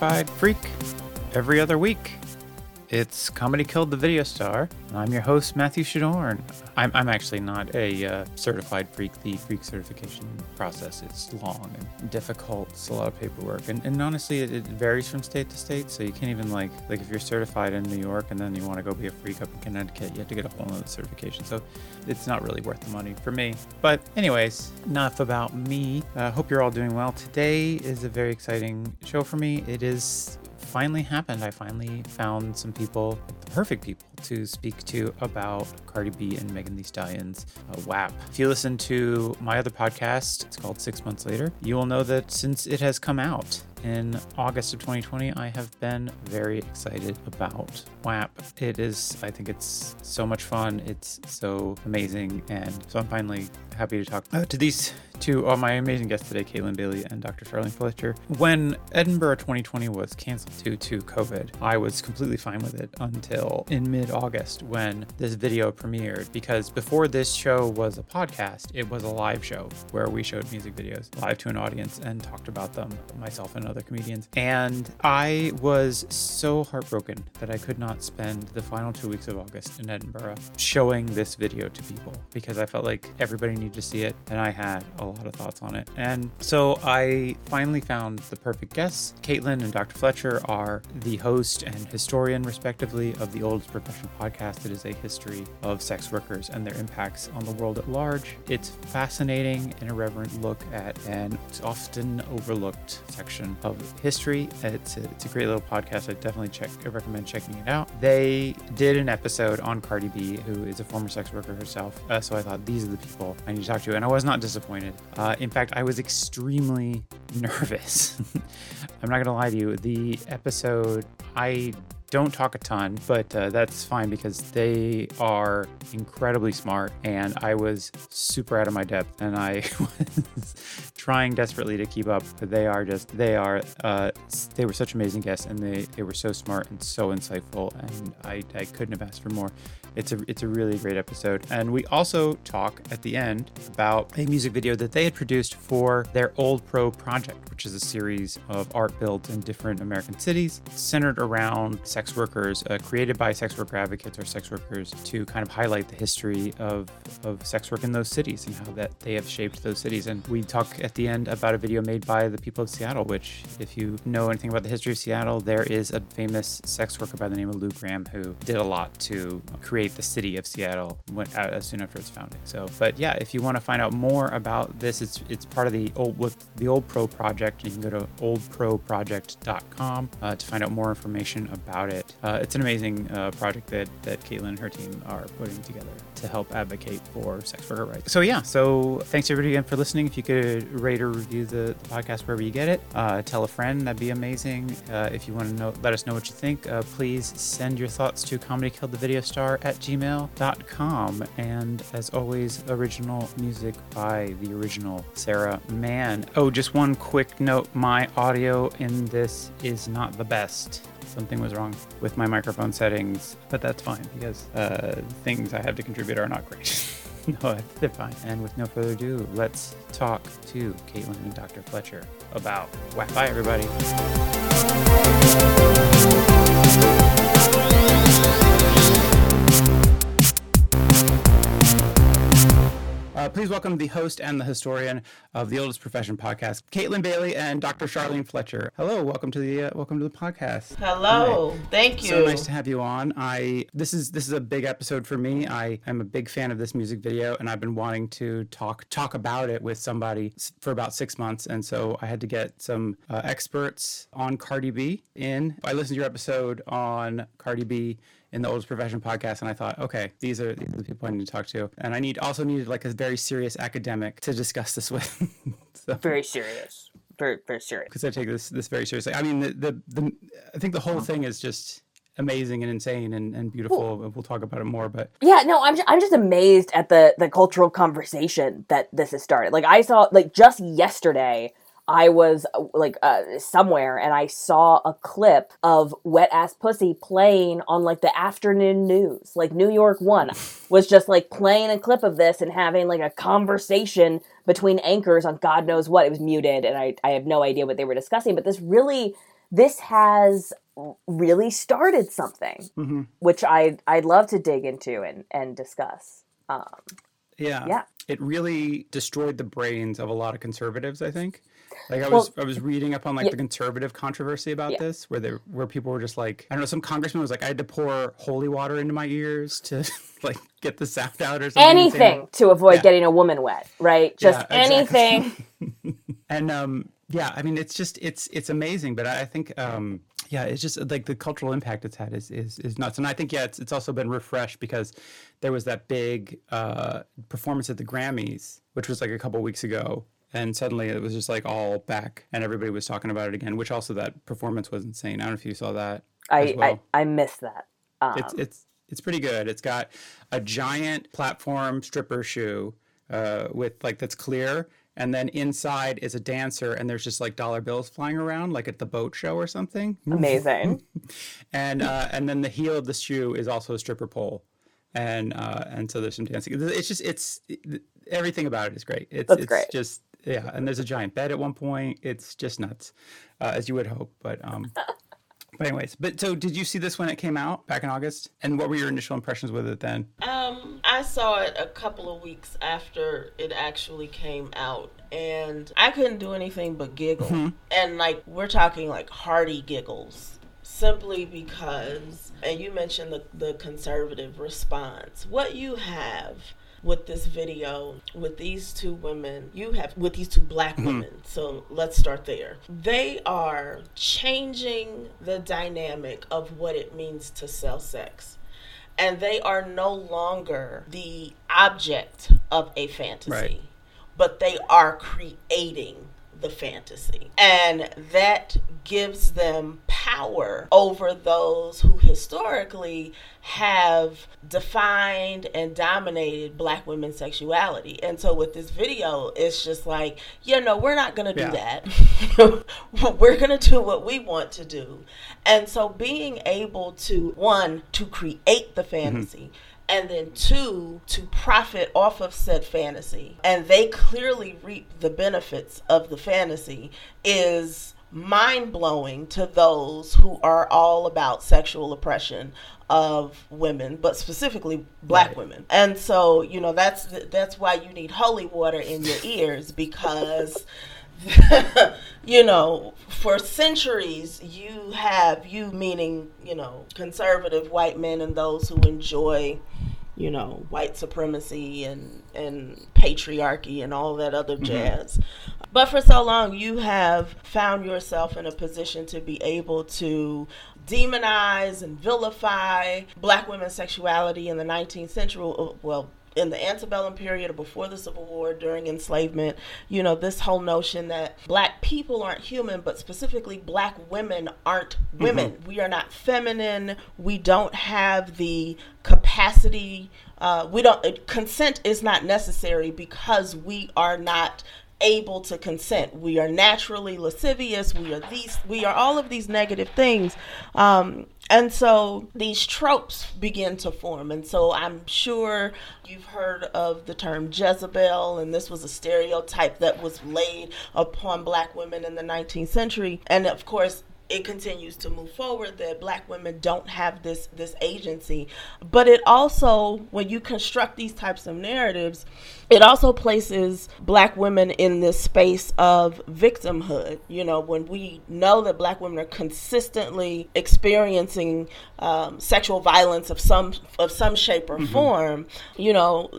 certified freak every other week. It's Comedy Killed the Video Star. I'm your host, Matthew Shadorn. I'm, I'm actually not a uh, certified freak. The freak certification process is long and difficult. It's a lot of paperwork. And, and honestly, it, it varies from state to state. So you can't even, like, like if you're certified in New York and then you want to go be a freak up in Connecticut, you have to get a whole other certification. So it's not really worth the money for me. But, anyways, enough about me. Uh, hope you're all doing well. Today is a very exciting show for me. It is finally happened. I finally found some people, the perfect people, to speak to about Cardi B and Megan Thee Stallion's uh, WAP. If you listen to my other podcast, it's called Six Months Later, you will know that since it has come out, in August of 2020, I have been very excited about WAP. It is, I think it's so much fun. It's so amazing. And so I'm finally happy to talk uh, to these two, uh, my amazing guests today, Caitlin Bailey and Dr. Charlene Fletcher. When Edinburgh 2020 was canceled due to COVID, I was completely fine with it until in mid August when this video premiered. Because before this show was a podcast, it was a live show where we showed music videos live to an audience and talked about them, myself and other comedians. And I was so heartbroken that I could not spend the final two weeks of August in Edinburgh showing this video to people because I felt like everybody needed to see it and I had a lot of thoughts on it. And so I finally found the perfect guests. Caitlin and Dr. Fletcher are the host and historian, respectively, of the oldest professional podcast that is a history of sex workers and their impacts on the world at large. It's fascinating and irreverent look at an often overlooked section of history. It's a, it's a great little podcast. I definitely check. I recommend checking it out. They did an episode on Cardi B, who is a former sex worker herself. Uh, so I thought these are the people need to talk to, and I was not disappointed. Uh, in fact, I was extremely nervous. I'm not gonna lie to you. The episode I don't talk a ton, but uh, that's fine because they are incredibly smart and I was super out of my depth and I was trying desperately to keep up. But they are just, they are, uh, they were such amazing guests and they, they were so smart and so insightful and I, I couldn't have asked for more. It's a it's a really great episode. And we also talk at the end about a music video that they had produced for their Old Pro project, which is a series of art builds in different American cities centered around sex workers, uh, created by sex worker advocates or sex workers to kind of highlight the history of, of sex work in those cities and how that they have shaped those cities. And we talk at the end about a video made by the people of Seattle, which, if you know anything about the history of Seattle, there is a famous sex worker by the name of Lou Graham who did a lot to create the city of Seattle went out as soon after its founding. So, but yeah, if you want to find out more about this, it's it's part of the old with the Old Pro project. You can go to oldproproject.com uh, to find out more information about it. Uh, it's an amazing uh, project that that Caitlin and her team are putting together to help advocate for sex worker rights. So yeah, so thanks everybody again for listening. If you could rate or review the, the podcast wherever you get it, uh, tell a friend, that'd be amazing. Uh, if you want to know, let us know what you think. Uh, please send your thoughts to comedy killed the video star at gmail.com. And as always, original music by the original Sarah Mann. Oh, just one quick note my audio in this is not the best. Something was wrong with my microphone settings, but that's fine because uh, things I have to contribute are not great. no, they're fine. And with no further ado, let's talk to Caitlin and Dr. Fletcher about WAP. Bye, everybody. Uh, please welcome the host and the historian of the Oldest Profession podcast, Caitlin Bailey and Dr. Charlene Fletcher. Hello, welcome to the uh, welcome to the podcast. Hello, thank you. So nice to have you on. I this is this is a big episode for me. I am a big fan of this music video, and I've been wanting to talk talk about it with somebody for about six months, and so I had to get some uh, experts on Cardi B in. I listened to your episode on Cardi B in the oldest profession podcast, and I thought, okay, these are, these are the people I need to talk to, and I need also needed like a very serious academic to discuss this with. so, very serious, very very serious. Because I take this this very seriously. I mean, the the, the I think the whole thing is just amazing and insane and, and beautiful. Cool. We'll talk about it more, but yeah, no, I'm just, I'm just amazed at the the cultural conversation that this has started. Like I saw like just yesterday I was uh, like uh, somewhere and I saw a clip of Wet Ass Pussy playing on like the afternoon news. Like New York One was just like playing a clip of this and having like a conversation between anchors on God knows what. It was muted and I, I have no idea what they were discussing, but this really this has really started something, Mm-hmm. which I I'd love to dig into and and discuss. Um, Yeah. Yeah. It really destroyed the brains of a lot of conservatives, I think. Like I was I was reading up on like Yeah. the conservative controversy about Yeah. this where they where people were just like I don't know, some congressman was like I had to pour holy water into my ears to like get the sound out or something. anything to avoid Yeah. getting a woman wet, right? Just Yeah, exactly. anything. and um yeah i mean it's just it's it's amazing but i I think um yeah it's just like the cultural impact it's had is is, is nuts and i think yeah it's, it's also been refreshed because there was that big uh performance at the grammys which was like a couple weeks ago and suddenly it was just like all back and everybody was talking about it again which also that performance was insane i don't know if you saw that I, well. I I miss that. Um, it's it's it's pretty good. It's got a giant platform stripper shoe uh, with like that's clear, and then inside is a dancer, and there's just like dollar bills flying around, like at the boat show or something. amazing. And uh, and then the heel of the shoe is also a stripper pole, and uh, and so there's some dancing. It's just it's everything about it is great. It's That's it's great. just yeah, and there's a giant bed at one point. It's just nuts, uh, as you would hope. But um, but anyways, but so did you see this when it came out back in August? And what were your initial impressions with it then? Um, I saw it a couple of weeks after it actually came out, and I couldn't do anything but giggle. And like we're talking like hearty giggles, simply because. And you mentioned the the conservative response. What you have with this video with these two women you have with these two black mm-hmm. women so let's start there they are changing the dynamic of what it means to sell sex and they are no longer the object of a fantasy, Right. but they are creating the fantasy. And that gives them power over those who historically have defined and dominated black women's sexuality. And so with this video, it's just like, yeah, no, we're not going to do Yeah. that. we're going to do what we want to do. And so being able to, one, to create the mm-hmm. fantasy. And then two, to profit off of said fantasy. And they clearly reap the benefits of the fantasy is mind blowing to those who are all about sexual oppression of women, but specifically black Right. women. And so, you know, that's that's why you need holy water in your ears because you know, for centuries, you have, you meaning, you know, conservative white men and those who enjoy, you know, white supremacy and, and patriarchy and all that other mm-hmm. jazz. But for so long, you have found yourself in a position to be able to demonize and vilify black women's sexuality in the 19th century. Well, in the antebellum period or before the Civil War, during enslavement, you know, this whole notion that black people aren't human, but specifically black women aren't women. We are not feminine. We don't have the capacity. Uh, we don't, consent is not necessary because we are not able to consent. We are naturally lascivious. We are these. We are all of these negative things, um, and so these tropes begin to form. And so I'm sure you've heard of the term Jezebel, and this was a stereotype that was laid upon black women in the 19th century. And of course, it continues to move forward that black women don't have this this agency but it also when you construct these types of narratives it also places black women in this space of victimhood. You know when we know that black women are consistently experiencing um, sexual violence of some of some shape or form you know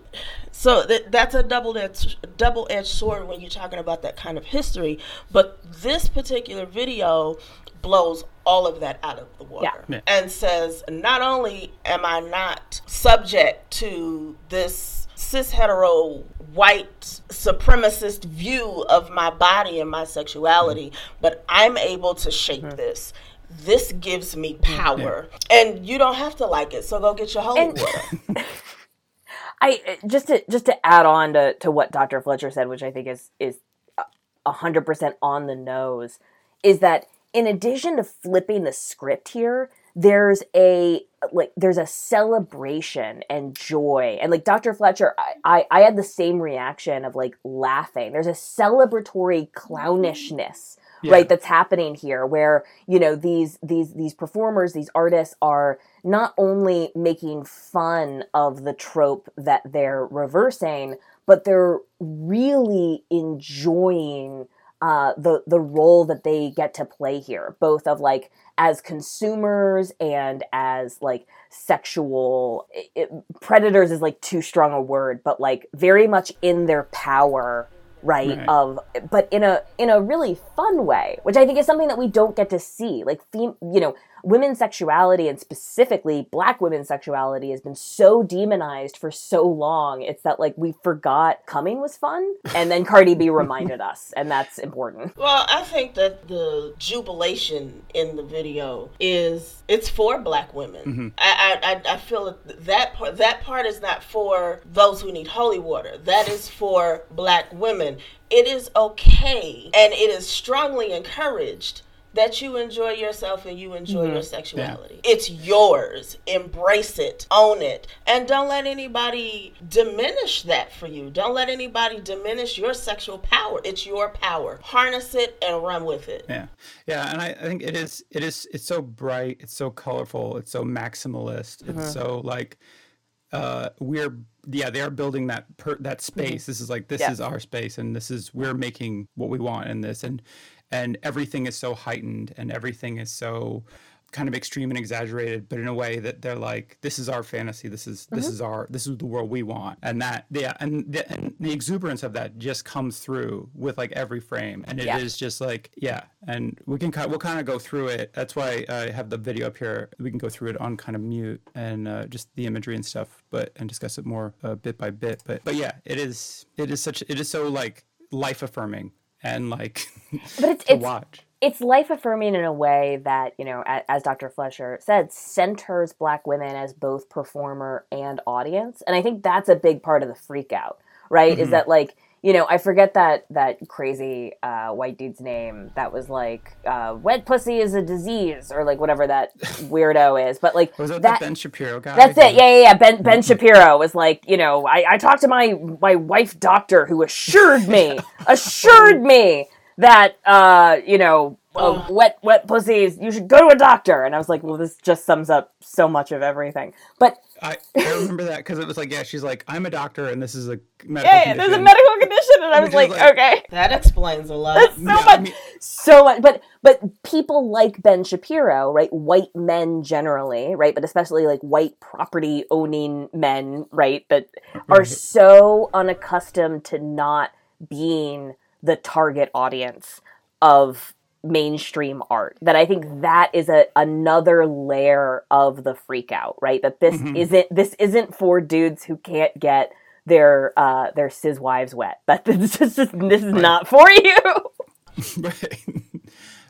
so th- that's a double-edged double-edged sword when you're talking about that kind of history. But this particular video blows all of that out of the water Yeah. and says not only am I not subject to this cis hetero white supremacist view of my body and my sexuality, but I'm able to shape hmm. this. This gives me power. And you don't have to like it, so go get your holy And- water. I just to just to add on to, to what Dr. Fletcher said, which I think is is a hundred percent on the nose, is that in addition to flipping the script here, there's a like there's a celebration and joy and like dr fletcher I, I i had the same reaction of like laughing there's a celebratory clownishness Yeah. right that's happening here where you know these these these performers these artists are not only making fun of the trope that they're reversing but they're really enjoying uh, the the role that they get to play here, both of like as consumers and as like sexual it, predators is like too strong a word, but like very much in their power, right? Right. Of but in a in a really fun way, which I think is something that we don't get to see. Like fem- you know, women's sexuality and specifically black women's sexuality has been so demonized for so long. It's that like we forgot coming was fun, and then Cardi B reminded us, and that's important. Well, I think that the jubilation in the video is it's for black women. Mm-hmm. I, I I- I feel that that part that part is not for those who need holy water. That is for black women. It is okay and it is strongly encouraged that you enjoy yourself and you enjoy mm-hmm. your sexuality. It's yours. Embrace it. Own it. And don't let anybody diminish that for you. Don't let anybody diminish your sexual power. It's your power. Harness it and run with it. Yeah, yeah, and I, I think it is. It is. It's so bright. It's so colorful. It's so maximalist. It's mm-hmm. so like, uh, we're yeah. They are building that per, that mm-hmm. space. This is like this Yeah. is our space, and this is we're making what we want in this, and and everything is so heightened, and everything is so kind of extreme and exaggerated, but in a way that they're like, this is our fantasy. This is this is our this is the world we want, and that yeah, and the, and the exuberance of that just comes through with like every frame, and it is Yeah. just like yeah, and we can kind we'll kind of go through it. That's why I have the video up here. We can go through it on kind of mute and uh, just the imagery and stuff, but and discuss it more uh, bit by bit. But but yeah, it is it is such it is so like life affirming and like But it's to it's watch. it's life affirming in a way that you know, a- as Dr. Fletcher said, centers Black women as both performer and audience, and I think that's a big part of the freak out, right? Is mm-hmm. that like you know, I forget that that crazy uh, white dude's name that was like uh, "wet pussy is a disease" or like whatever that weirdo is, but like Was that, that the Ben Shapiro guy? That's it. Yeah, yeah, yeah. Ben Ben Shapiro was like, you know, I, I talked to my my wife doctor who assured me, assured me that uh, you know, uh, wet wet pussies, you should go to a doctor. And I was like, well, this just sums up so much of everything. But I, I remember that because it was like, yeah, she's like, I'm a doctor and this is a medical yeah, yeah, there's a medical condition, and I was Which is like, like- okay. That explains a lot. That's so Yeah, I much, mean- so much. But but people like Ben Shapiro, right? White men generally, right? But especially like white property owning men, right? That are so unaccustomed to not being the target audience of mainstream art that I think that is a another layer of the freak out, right? That this isn't this isn't for dudes who can't get their uh their cis wives wet. That this is just, this is not for you. right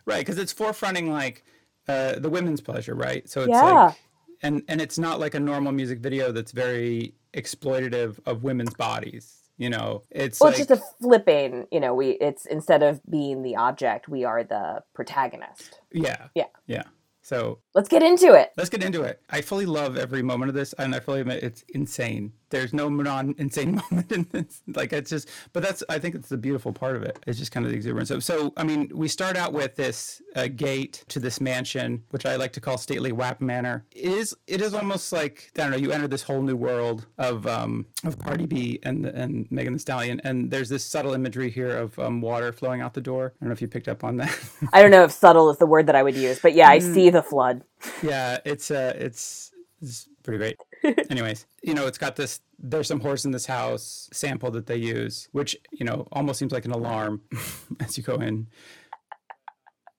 right because it's forefronting like uh, the women's pleasure right so it's Yeah. like and and it's not like a normal music video that's very exploitative of women's bodies you know it's Well, like it's just a flipping, you know, we it's instead of being the object, we are the protagonist. yeah Yeah. yeah so Let's get into it. let's get into it. I fully love every moment of this and i fully admit it's insane. There's no non-insane moment in this. Like it's just but that's i think it's the beautiful part of it. It's just kind of the exuberance so, so i mean we start out with this uh, gate to this mansion which i like to call stately wap manor. It is it is almost like i don't know you enter this whole new world of um of cardi b and and megan thee stallion and there's this subtle imagery here of um, water flowing out the door. I don't know if you picked up on that. I don't know if subtle is the word that I would use, but yeah, I see the flood. yeah it's uh it's it's pretty great anyways you know it's got this there's some horse in this house sample that they use which you know almost seems like an alarm as you go in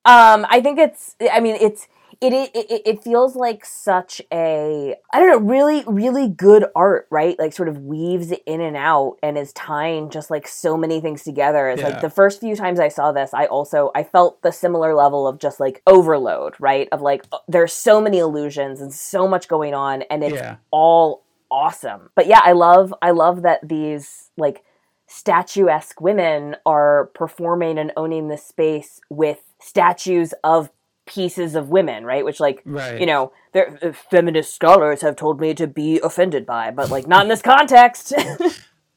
Um, I think it's. I mean, it's. It, it it feels like such a I don't know really really good art right like sort of weaves in and out and is tying just like so many things together it's Yeah. like the first few times I saw this I also I felt the similar level of just like overload right of like uh, there's so many illusions and so much going on and it's Yeah. all awesome but yeah I love I love that these like statuesque women are performing and owning this space with statues of pieces of women, right? Which, like, Right. you know, there uh, feminist scholars have told me to be offended by, but like not in this context.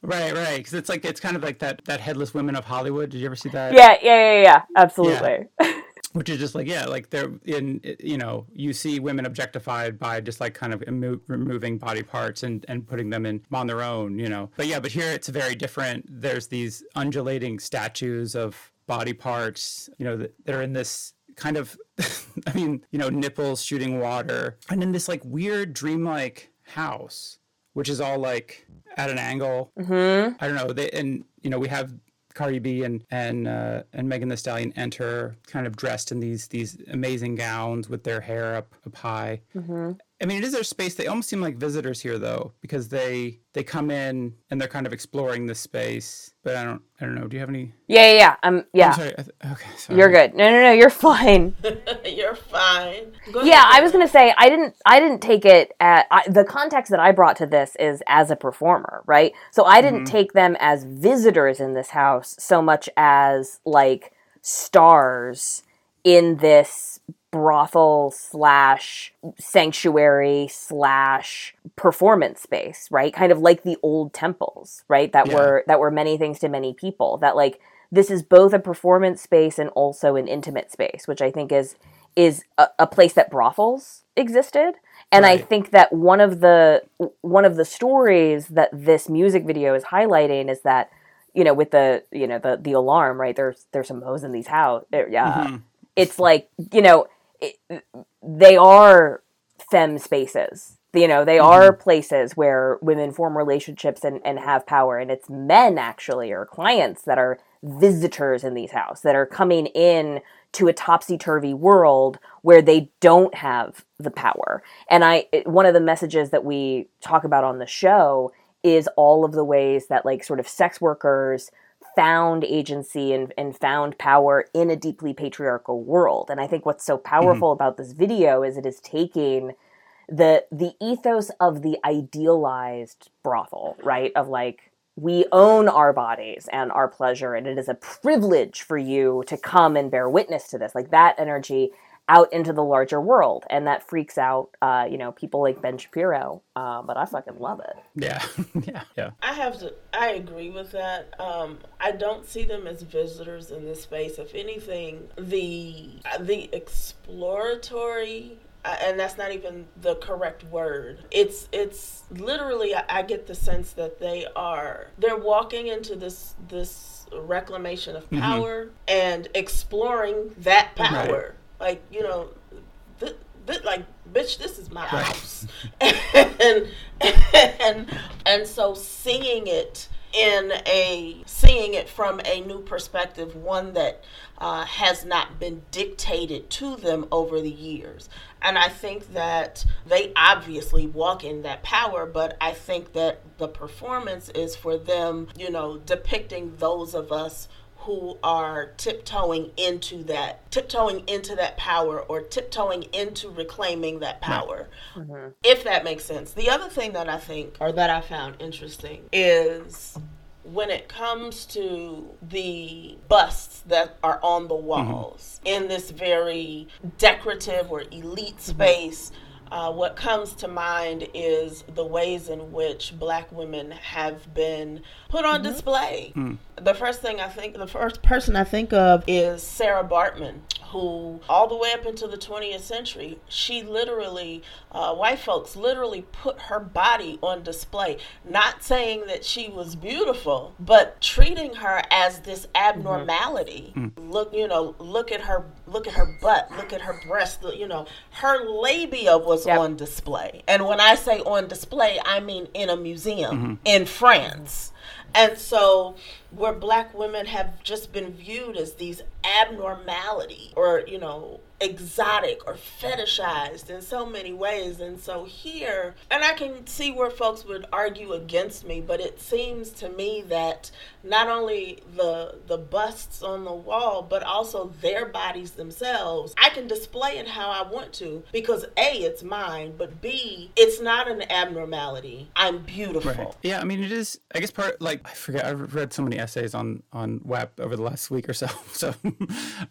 Right, right. Because it's like it's kind of like that that headless women of Hollywood. Did you ever see that? Yeah, yeah, yeah, yeah. Absolutely. Yeah. Which is just like yeah, like they're in you know you see women objectified by just like kind of emo- removing body parts and and putting them in on their own, you know. But yeah, but here it's very different. There's these undulating statues of body parts, you know, that, that are in this kind of, I mean, you know, nipples shooting water, and in this like weird dreamlike house, which is all like at an angle. Mm-hmm. I don't know. They and you know we have Cardi B and and uh, and Megan Thee Stallion enter kind of dressed in these these amazing gowns with their hair up up high. Mm-hmm. I mean, it is their space. They almost seem like visitors here, though, because they they come in and they're kind of exploring this space. But I don't I don't know. Do you have any? Yeah, yeah, yeah. Um, yeah. Sorry. Okay, sorry. You're good. No, no, no. You're fine. you're fine. yeah, I was gonna say I didn't I didn't take it at I, the context that I brought to this is as a performer, right? So I didn't mm-hmm. take them as visitors in this house so much as like stars in this brothel slash sanctuary slash performance space right kind of like the old temples right that yeah. were that were many things to many people that like this is both a performance space and also an intimate space which i think is is a, a place that brothels existed and right. i think that one of the one of the stories that this music video is highlighting is that you know with the you know the the alarm right there's there's some hoes in these house yeah mm-hmm. it's like you know it, they are fem spaces. You know, they mm-hmm. are places where women form relationships and, and have power. And it's men, actually, or clients that are visitors in these houses that are coming in to a topsy turvy world where they don't have the power. And I, one of the messages that we talk about on the show is all of the ways that, like, sort of sex workers found agency and, and found power in a deeply patriarchal world. And I think what's so powerful mm-hmm. about this video is it is taking the the ethos of the idealized brothel, right? Of like we own our bodies and our pleasure and it is a privilege for you to come and bear witness to this. Like that energy out into the larger world and that freaks out uh, you know people like ben shapiro uh, but i fucking love it. Yeah. Yeah yeah. I have to i agree with that. Um, i don't see them as visitors in this space. If anything the the exploratory uh, and that's not even the correct word. It's it's literally I, I get the sense that they are they're walking into this this reclamation of mm-hmm. power mm-hmm. and exploring that power. right like, you know, th- th- like, bitch, this is my house. and, and, and so seeing it in a, seeing it from a new perspective, one that uh, has not been dictated to them over the years. And I think that they obviously walk in that power, but I think that the performance is for them, you know, depicting those of us who are tiptoeing into that tiptoeing into that power or tiptoeing into reclaiming that power mm-hmm. if that makes sense the other thing that i think or that i found interesting is when it comes to the busts that are on the mm-hmm. walls mm-hmm. in this very decorative or elite mm-hmm. space mm-hmm uh, what comes to mind is the ways in which black women have been put on mm-hmm. display. Mm. The first thing I think, the first person I think of is Sarah Baartman, who, all the way up into the 20th century, she literally, uh, white folks literally put her body on display. Not saying that she was beautiful, but treating her as this abnormality. Mm-hmm. Look, you know, look at her, look at her butt, look at her breast. You know, her labia was yep. on display. And when I say on display, I mean in a museum mm-hmm. in France. And so, where black women have just been viewed as these abnormality or, you know, exotic or fetishized in so many ways. And so here, and I can see where folks would argue against me, but it seems to me that not only the the busts on the wall, but also their bodies themselves, I can display it how I want to because A, it's mine, but B, it's not an abnormality. I'm beautiful. Right. Yeah, I mean it is I guess part like I forget I've read so many essays on on WAP over the last week or so. So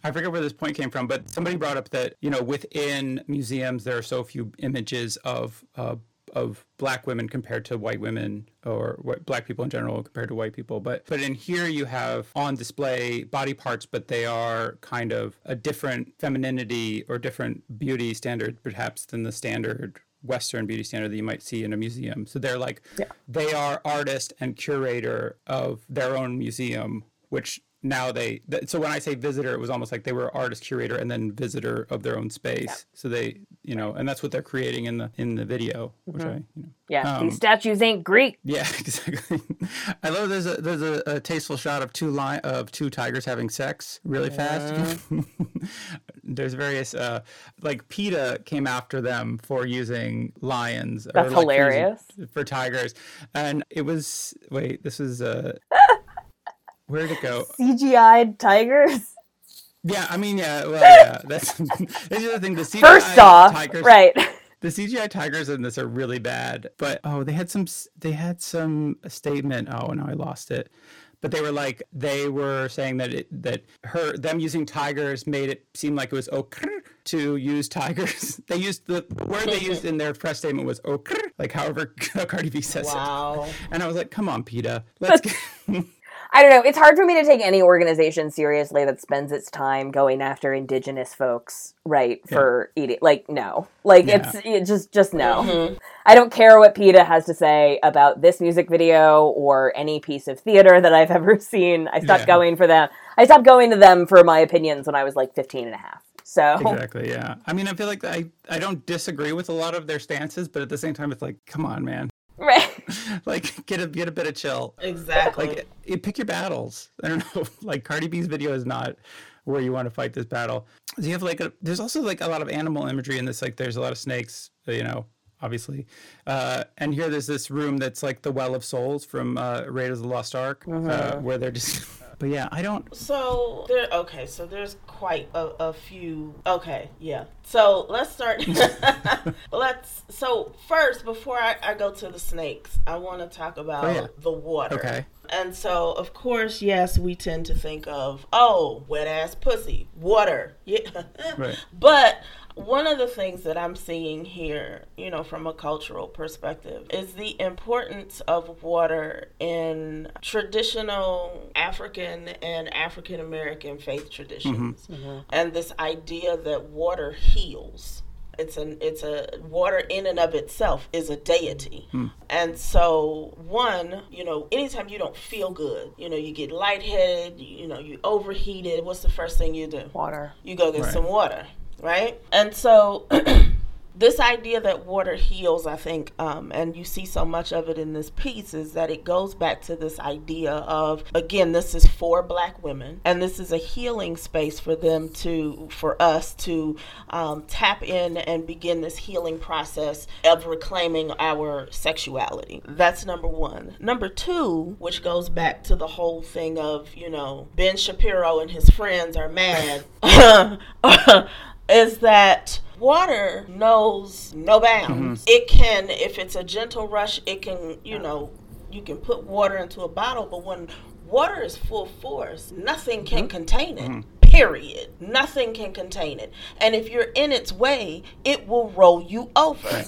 I forget where this point came from, but somebody brought brought up that you know within museums there are so few images of uh, of black women compared to white women or what black people in general compared to white people but but in here you have on display body parts but they are kind of a different femininity or different beauty standard perhaps than the standard western beauty standard that you might see in a museum so they're like Yeah. they are artist and curator of their own museum which now they th- so when i say visitor it was almost like they were artist curator and then visitor of their own space so they you know and that's what they're creating in the in the video which i you know Yeah, Um, these statues ain't Greek. yeah, exactly. I love there's a there's a, a tasteful shot of two line of two tigers having sex really fast. there's various uh like PETA came after them for using lions. or, That's like, hilarious. for tigers, and it was wait this is uh where'd it go? CGI tigers. Yeah, I mean yeah, well yeah that's this is the thing. The CGI First off, tigers, right. the CGI tigers in this are really bad, but oh, they had some they had some statement. Oh, no, I lost it. But they were like they were saying that it that her them using tigers made it seem like it was okay to use tigers. they used the word they used in their press statement was okay, like however Cardi B says Wow. it. And I was like, come on, PETA, let's get. I don't know. It's hard for me to take any organization seriously that spends its time going after indigenous folks, right? For eating, like no, like Yeah. it's it just just no. Mm-hmm. I don't care what PETA has to say about this music video or any piece of theater that I've ever seen. I stopped Yeah. going for them. I stopped going to them for my opinions when I was like 15 and a half. So Exactly. Yeah. I mean, I feel like I I don't disagree with a lot of their stances, but at the same time, it's like, come on, man. Right. like get a get a bit of chill. Exactly. Like you pick your battles. I don't know. Like Cardi B's video is not where you want to fight this battle. So you have like a, there's also like a lot of animal imagery in this. Like there's a lot of snakes. You know, obviously. Uh, and here there's this room that's like the Well of Souls from uh, Raiders of the Lost Ark, uh, where they're just. But yeah, I don't. So there, okay. So there's quite a, a few. Okay, yeah. So let's start. let's. So first, before I, I go to the snakes, I want to talk about Oh, yeah. the water. Okay. And so, of course, yes, we tend to think of oh, wet ass pussy, water. Yeah. Right. But one of the things that I'm seeing here, you know, from a cultural perspective, is the importance of water in traditional African and African American faith traditions. Mm-hmm. Mm-hmm. And this idea that water heals. It's an it's a water in and of itself is a deity. Hmm. And so one, you know, anytime you don't feel good, you know, you get lightheaded, you know, you overheated, what's the first thing you do? Water. you go get Right. some water, right? And so this idea that water heals, I think, um, and you see so much of it in this piece, is that it goes back to this idea of again, this is for Black women, and this is a healing space for them to, for us to um, tap in and begin this healing process of reclaiming our sexuality. That's number one. Number two, which goes back to the whole thing of you know Ben Shapiro and his friends are mad. is that water knows no bounds. Mm-hmm. It can, if it's a gentle rush, it can, you know, you can put water into a bottle, but when water is full force, nothing can mm-hmm. contain it. Mm-hmm. Period. Nothing can contain it. And if you're in its way, it will roll you over.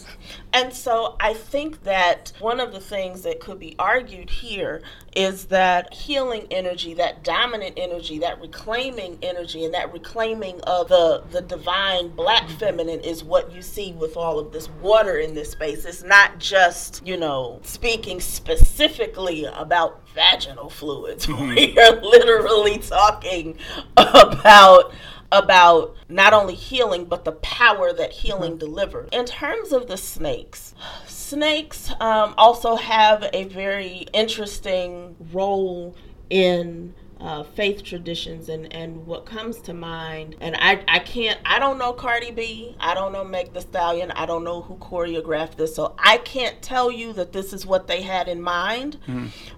And so I think that one of the things that could be argued here is that healing energy, that dominant energy, that reclaiming energy, and that reclaiming of the, the divine black feminine is what you see with all of this water in this space. It's not just, you know, speaking specifically about vaginal fluids. We mm-hmm. are literally talking about about not only healing but the power that healing mm-hmm. delivers. In terms of the snakes, snakes um, also have a very interesting role in uh, faith traditions and, and what comes to mind. And I, I can't I don't know Cardi B I don't know Meg Thee Stallion I don't know who choreographed this so I can't tell you that this is what they had in mind.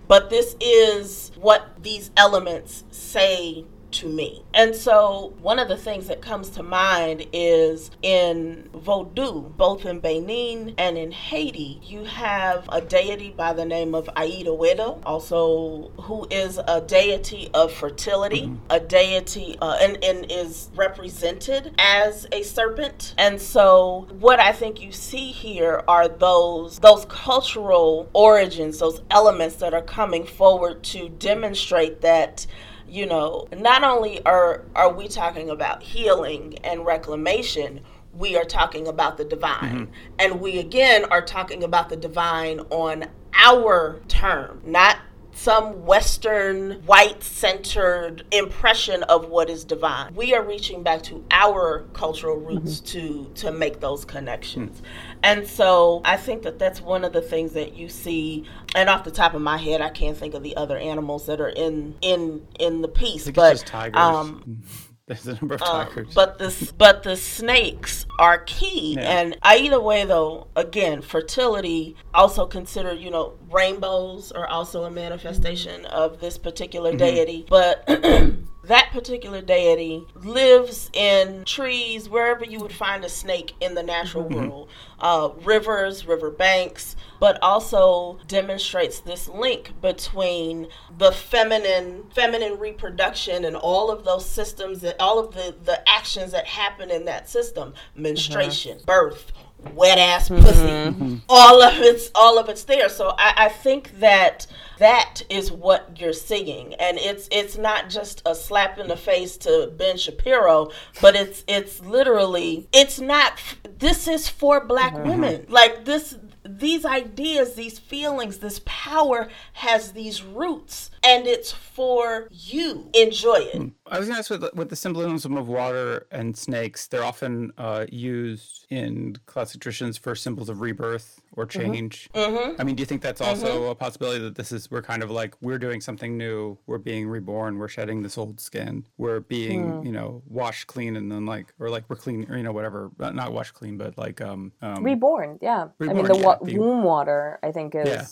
But this is what these elements say to me. And so, one of the things that comes to mind is in Vodou, both in Benin and in Haiti, you have a deity by the name of Aida Wedo, also who is a deity of fertility, mm-hmm. a deity, uh, and, and is represented as a serpent. And so, what I think you see here are those those cultural origins, those elements that are coming forward to demonstrate that you know, not only are are we talking about healing and reclamation, we are talking about the divine. Mm-hmm. And we again are talking about the divine on our term, not some Western white centered impression of what is divine. We are reaching back to our cultural roots mm-hmm. to to make those connections. Mm-hmm. And so I think that that's one of the things that you see. And off the top of my head, I can't think of the other animals that are in in in the piece. but tigers. Um, There's a number of um, tigers. Um, but the but the snakes are key. Yeah. And either way, though, again, fertility also considered. You know, rainbows are also a manifestation of this particular mm-hmm. deity. But that particular deity lives in trees wherever you would find a snake in the natural mm-hmm. world uh, rivers river banks but also demonstrates this link between the feminine feminine reproduction and all of those systems that all of the the actions that happen in that system menstruation mm-hmm. birth wet ass pussy. Mm-hmm. All of it's all of it's there. So I, I think that that is what you're seeing, and it's it's not just a slap in the face to Ben Shapiro, but it's it's literally it's not. This is for Black mm-hmm. women. Like this these ideas, these feelings, this power has these roots and it's for you. Enjoy it. I was going to ask with, with the symbolism of water and snakes, they're often uh, used in classic traditions for symbols of rebirth or mm-hmm. change. Mm-hmm. I mean, do you think that's also mm-hmm. a possibility that this is, we're kind of like, we're doing something new, we're being reborn, we're shedding this old skin, we're being, mm. you know, washed clean and then like, or like we're clean, or, you know, whatever, not washed clean, but like, um, um reborn. Yeah. Reborn, I mean, the yeah, wa- being, womb water, I think is. Yeah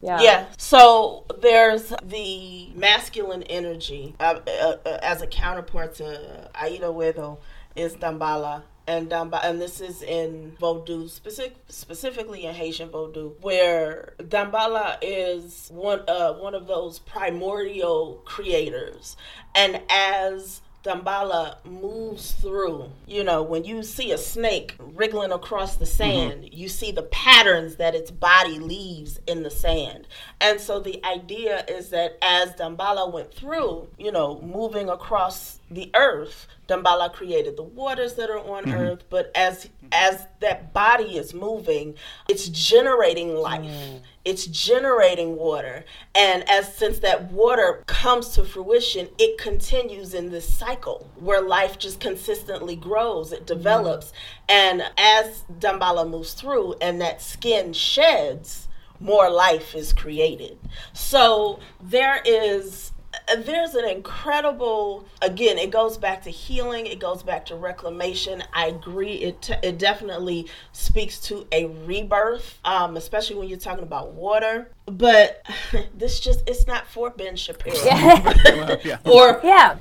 yeah. Yeah. So there's the masculine energy uh, uh, uh, as a counterpart to Aida Wedo is Dambala. And Damba, and this is in Vodou, specific, specifically in Haitian Vodou, where Dambala is one uh, one of those primordial creators, and as Dambala moves through. You know, when you see a snake wriggling across the sand, mm-hmm. you see the patterns that its body leaves in the sand. And so the idea is that as Dambala went through, you know, moving across the earth, Dambala created the waters that are on mm-hmm. earth, but as as that body is moving, it's generating life. Mm. It's generating water. And as since that water comes to fruition, it continues in this cycle where life just consistently grows, it develops. Mm. And as Dambala moves through and that skin sheds, more life is created. So there is there's an incredible again it goes back to healing it goes back to reclamation. I agree it t- it definitely speaks to a rebirth um, especially when you're talking about water. But this just it's not for ben shapiro. Yeah. or yeah.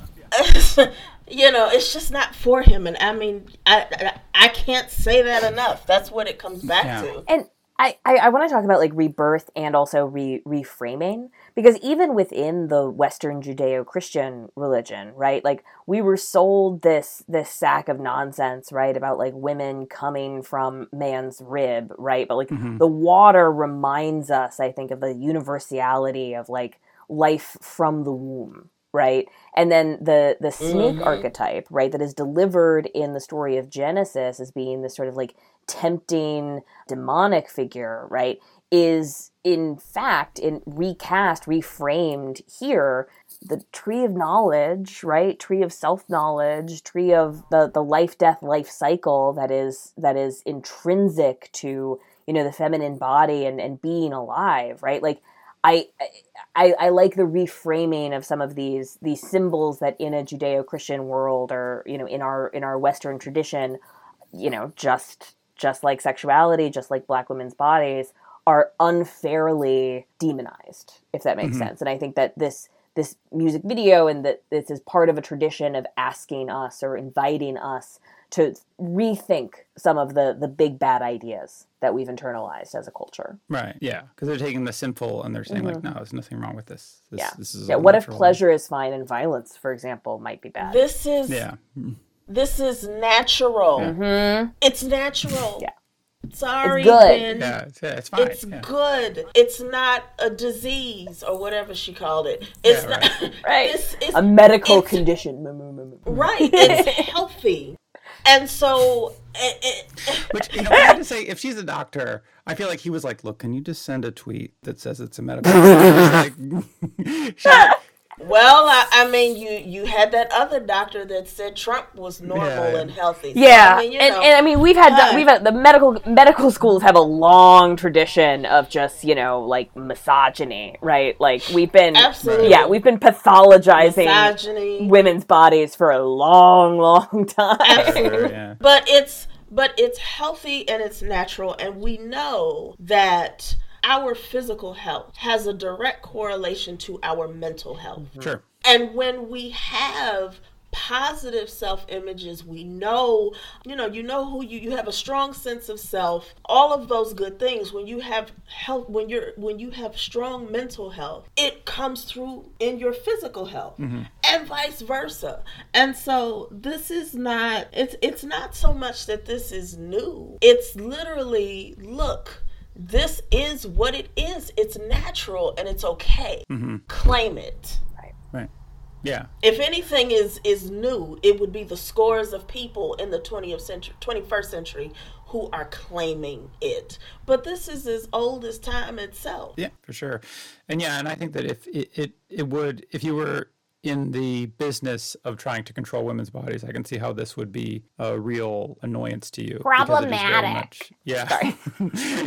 you know it's just not for him. And i mean i i, I can't say that enough. That's what it comes back yeah. to. And I, I, I want to talk about like rebirth and also re, reframing because even within the Western Judeo-Christian religion, right? Like we were sold this this sack of nonsense, right, about like women coming from man's rib, right? But like mm-hmm. the water reminds us, I think, of the universality of like life from the womb, right? And then the the snake mm-hmm. archetype, right, that is delivered in the story of Genesis as being this sort of like tempting demonic figure, right, is in fact in recast, reframed here the tree of knowledge, right? Tree of self-knowledge, tree of the the life death life cycle that is that is intrinsic to, you know, the feminine body and and being alive, right? Like I, I, I like the reframing of some of these these symbols that in a Judeo-Christian world or you know in our in our Western tradition, you know, just just like sexuality, just like black women's bodies, are unfairly demonized, if that makes mm-hmm. sense. And I think that this this music video and that this is part of a tradition of asking us or inviting us to rethink some of the the big bad ideas that we've internalized as a culture. Right. Yeah. Because they're taking the simple and they're saying like, no, there's nothing wrong with this. this yeah. This is yeah. What if pleasure is fine and violence, for example, might be bad? This is Yeah. this is natural. Mhm. It's natural. Yeah. Sorry, It's good. Ben. Yeah. It's, it's fine. It's yeah. good. It's not a disease or whatever she called it. It's Yeah, not right. Right. It's, it's, a medical it's- condition. Right. It's healthy, and so it, it, Which you know, I have to say, if she's a doctor, I feel like he was like, "Look, can you just send a tweet that says it's a medical?" like, she's like, well, I, I mean, you you had that other doctor that said Trump was normal Yeah, yeah. and healthy. So, Yeah, I mean, you and, know, and I mean we've had But- we've had the medical medical schools have a long tradition of just you know like misogyny, right? Like we've been Absolutely. yeah we've been pathologizing misogyny. women's bodies for a long, long time. Absolutely. yeah. but it's but it's healthy and it's natural and we know that our physical health has a direct correlation to our mental health. Mm-hmm. Sure. and when we have positive self images we know you know you know who you you have a strong sense of self all of those good things. When you have health when you're when you have strong mental health it comes through in your physical health mm-hmm. and vice versa. And so this is not it's it's not so much that this is new. It's literally look this is what it is it's natural and it's okay Mm-hmm. claim it Right. Right. Yeah. if anything is is new, it would be the scores of people in the 20th century, 21st century who are claiming it. But this is as old as time itself. Yeah, for sure. And yeah, and I think that if it, it it would if you were in the business of trying to control women's bodies, I can see how this would be a real annoyance to you. because it is very Problematic. much- yeah.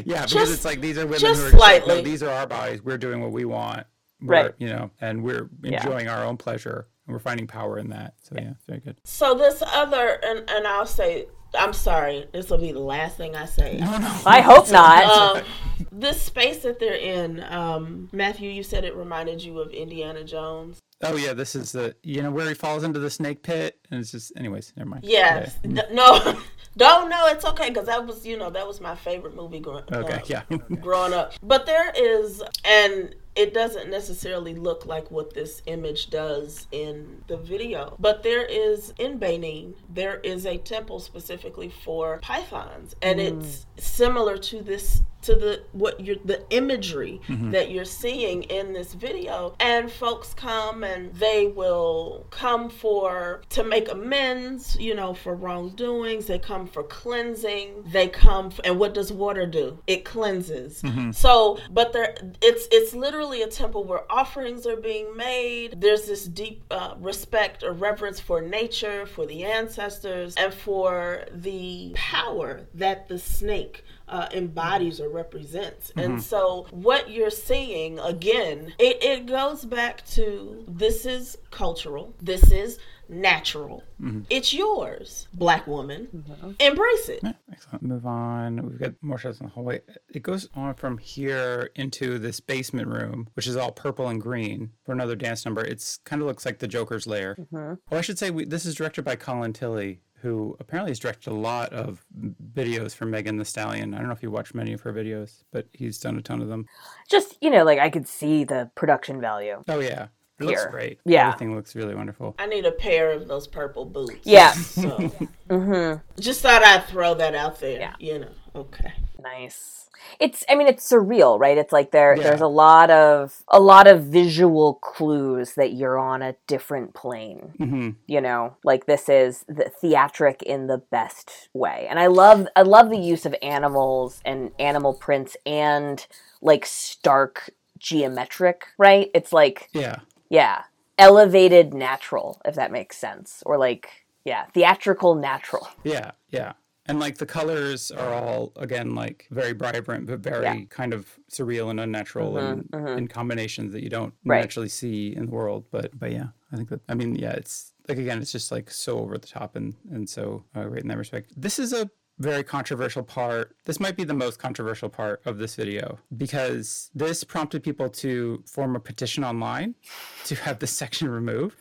yeah, because Just- it's like these are women just who are just like, no, these are our bodies. We're doing what we want. We're, Right. You know, and we're Yeah. enjoying our own pleasure and we're finding power in that. So yeah, very good. So this other, and, and I'll say, I'm sorry, this will be the last thing I say. No, no. I hope not. Um, this space that they're in, um, Matthew, you said it reminded you of Indiana Jones. Oh yeah, this is the you know where he falls into the snake pit and it's just anyways, never mind. Yes. Yeah. No, don't know. It's okay because that was, you know, that was my favorite movie growing. Okay, uh, yeah. growing up. But there is, and it doesn't necessarily look like what this image does in the video, but there is in Benin, there is a temple specifically for pythons, and mm. it's similar to this to the what you're the imagery mm-hmm. that you're seeing in this video and folks come and they will come for to make amends you know for wrongdoings they come for cleansing they come f and what does water do? It cleanses. Mm-hmm. So but there it's it's literally a temple where offerings are being made. There's this deep uh, respect or reverence for nature for the ancestors and for the power that the snake uh, embodies or represents. And so, what you're seeing again, it, it goes back to this is cultural, this is natural, mm-hmm. it's yours, black woman. Mm-hmm. Embrace it. Yeah, excellent. Move on. We've got more shots in the hallway. It goes on from here into this basement room, which is all purple and green for another dance number. It's kind of looks like the Joker's lair. Mm-hmm. or I should say we, this is directed by Colin Tilley, who apparently has directed a lot of videos for Megan Thee Stallion. I don't know if you watch many of her videos, but he's done a ton of them. Just you know, like I could see the production value. Oh yeah, it looks Here. great. Yeah. everything looks really wonderful. I need a pair of those purple boots. Yeah. So, hmm just thought I'd throw that out there. Yeah. You know, okay. Nice. It's I mean it's surreal, right? It's like there Yeah. there's a lot of a lot of visual clues that you're on a different plane. Mm-hmm. You know, like this is the theatric in the best way. And I love I love the use of animals and animal prints and like stark geometric, right? It's like Yeah, yeah, elevated natural if that makes sense or like yeah, theatrical natural. Yeah, yeah. And like the colors are all again like very vibrant but very Yeah. kind of surreal and unnatural and Mhm, mhm. in combinations that you don't Right. naturally see in the world. But but yeah, I think that I mean yeah, it's like again, it's just like so over the top and and so uh, great in that respect. This is a very controversial part. This might be the most controversial part of this video because this prompted people to form a petition online to have this section removed.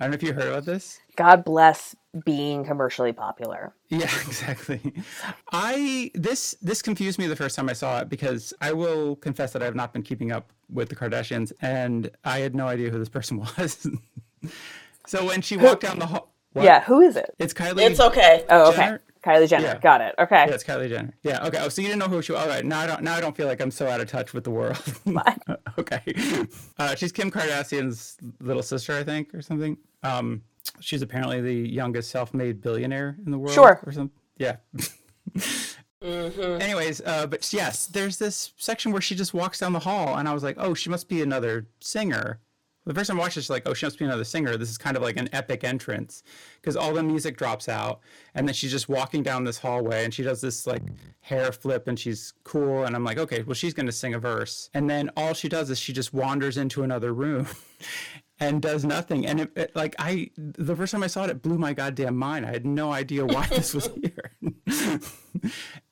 I don't know if you heard about this. God bless being commercially popular. Yeah, exactly. I this this confused me the first time I saw it because I will confess that I have not been keeping up with the Kardashians and I had no idea who this person was. so when she walked down the hall, what? Yeah, who is it? it's Kylie. It's okay. Oh, okay. Jenner? Kylie Jenner. Yeah. Got it. Okay. Yeah, it's Kylie Jenner. Yeah. Okay. Oh, so you didn't know who she was. All right. Now I don't. Now I don't feel like I'm so out of touch with the world. okay. Uh, she's Kim Kardashian's little sister, I think, or something. Um, she's apparently the youngest self-made billionaire in the world. Sure. Or something. Yeah. Anyways, uh, but yes, there's this section where she just walks down the hall, and I was like, oh, she must be another singer. The first time I watched it, she's like, oh, she must be another singer. This is kind of like an epic entrance because all the music drops out, and then she's just walking down this hallway, and she does this like hair flip, and she's cool. And I'm like, okay, well, she's going to sing a verse. And then all she does is she just wanders into another room. And does nothing, and it, it like I the first time I saw it, it blew my goddamn mind. I had no idea why this was here,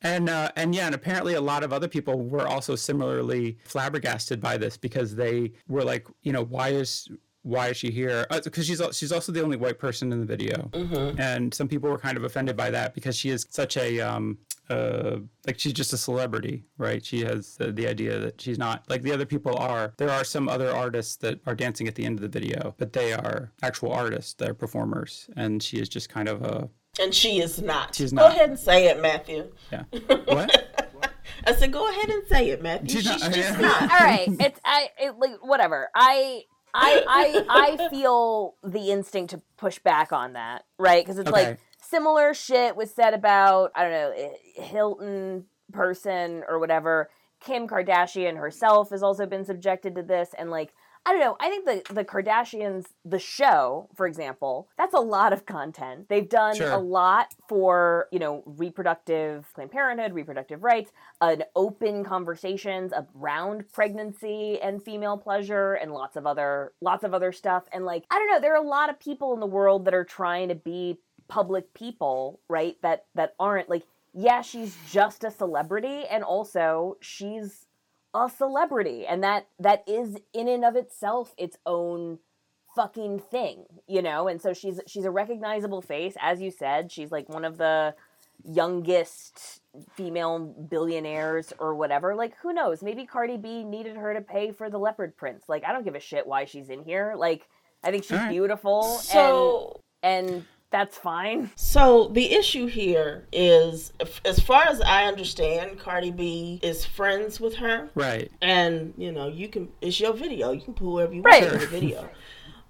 and uh, and yeah, and apparently a lot of other people were also similarly flabbergasted by this because they were like, you know, why is why is she here? Because she's she's also the only white person in the video, and some people were kind of offended by that because she is such a um, uh, like she's just a celebrity, right? She has the, the idea that she's not like the other people are. There are some other artists that are dancing at the end of the video, but they are actual artists, they're performers, and she is just kind of a And she is not. She's not. Go ahead and say it, Matthew. yeah. What? I said, go ahead and say it, Matthew. She's She's, not- just yeah. not. all right it's i it, like whatever i i i i feel the instinct to push back on that right because it's Okay. like similar shit was said about i don't know hilton person or whatever kim kardashian herself has also been subjected to this and like I don't know. I think the the Kardashians, the show, for example, that's a lot of content. They've done Sure. a lot for you know reproductive Planned Parenthood, reproductive rights, an open conversations around pregnancy and female pleasure, and lots of other lots of other stuff. And like I don't know, there are a lot of people in the world that are trying to be public people, right? That that aren't like yeah, she's just a celebrity, and also she's a celebrity and that that is in and of itself its own fucking thing you know? And so she's she's a recognizable face as you said. She's like one of the youngest female billionaires or whatever. Like who knows? Maybe cardi b needed her to pay for the leopard prince. Like i don't give a shit why she's in here. Like i think she's All right. beautiful So, and and that's fine so the issue here is, as far as I understand, Cardi B is friends with her, right. and you know, you can. It's your video. You can put whoever you Right. want in the video.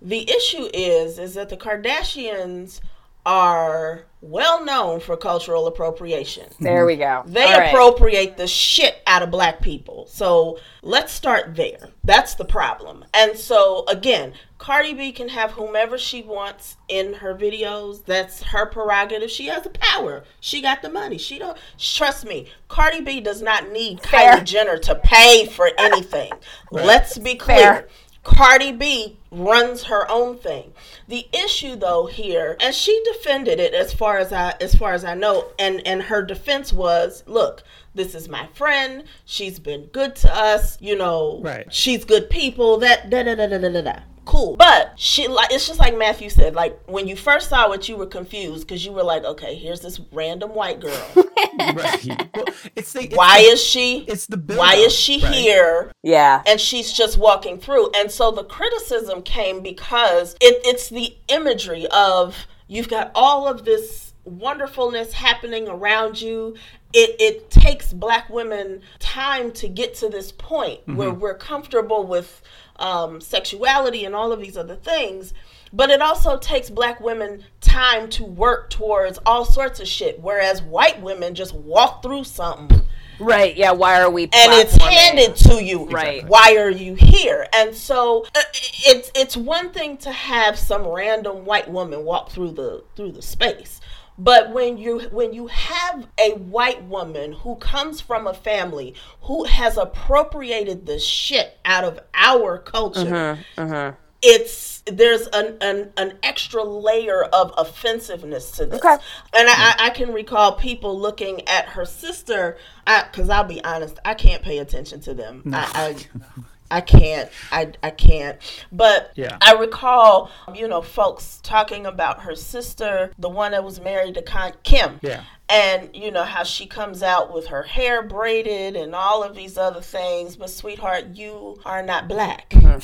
The issue is, is that the Kardashians are well known for cultural appropriation. there we go They All right. appropriate the shit out of black people. So let's start there. That's the problem. And so again, Cardi B can have whomever she wants in her videos. That's her prerogative. She has the power. She got the money. She don't trust me. Cardi B does not need Fair. Kylie Jenner to pay for anything. Let's be clear. Fair. Cardi B runs her own thing. The issue though here, and she defended it as far as I as far as I know, and and her defense was, look, this is my friend. She's been good to us. You know, Right. she's good people. That da da da da da da da. Cool, but she like it's just like Matthew said. Like when you first saw it, you were confused because you were like, okay, here's this random white girl. right. Well, it's the it's Why the, is she? it's the Why build-up, is she right? here? yeah and she's just walking through. And so the criticism came because it, it's the imagery of you've got all of this wonderfulness happening around you. It, it takes black women time to get to this point where we're comfortable with um, sexuality and all of these other things. But it also takes black women time to work towards all sorts of shit, whereas white women just walk through something right yeah why are we and it's handed to you. Right. Why are you here? And so uh, it's it's one thing to have some random white woman walk through the through the space. But when you when you have a white woman who comes from a family who has appropriated the shit out of our culture, uh-huh, uh-huh. it's there's an, an an extra layer of offensiveness to this. Okay. And I, I can recall people looking at her sister, because I'll be honest, I can't pay attention to them. I, I I can't. I, I can't. But Yeah. I recall, you know, folks talking about her sister, the one that was married to Con- Kim. Yeah. And, you know, how she comes out with her hair braided and all of these other things. But, sweetheart, you are not black. Mm-hmm.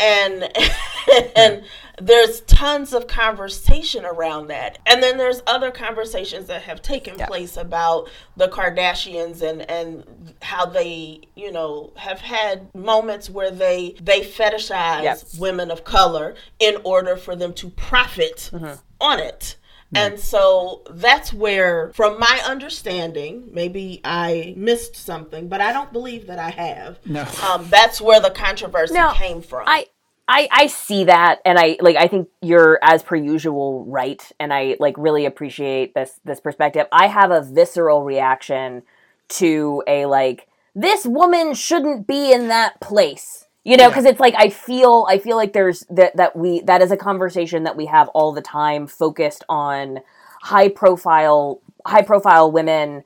And and there's tons of conversation around that. And then there's other conversations that have taken Yeah. place about the Kardashians and and how they, you know, have had moments where they they fetishize Yep. women of color in order for them to profit mm-hmm. on it. And so that's where, from my understanding, maybe I missed something, but I don't believe that I have. No. Um, that's where the controversy No, came from. I, I I see that, and I like. I think you're as per usual right, and I like really appreciate this this perspective. I have a visceral reaction to a like this woman shouldn't be in that place. You know, Yeah. because it's like I feel I feel like there's that that we that is a conversation that we have all the time, focused on high profile high profile women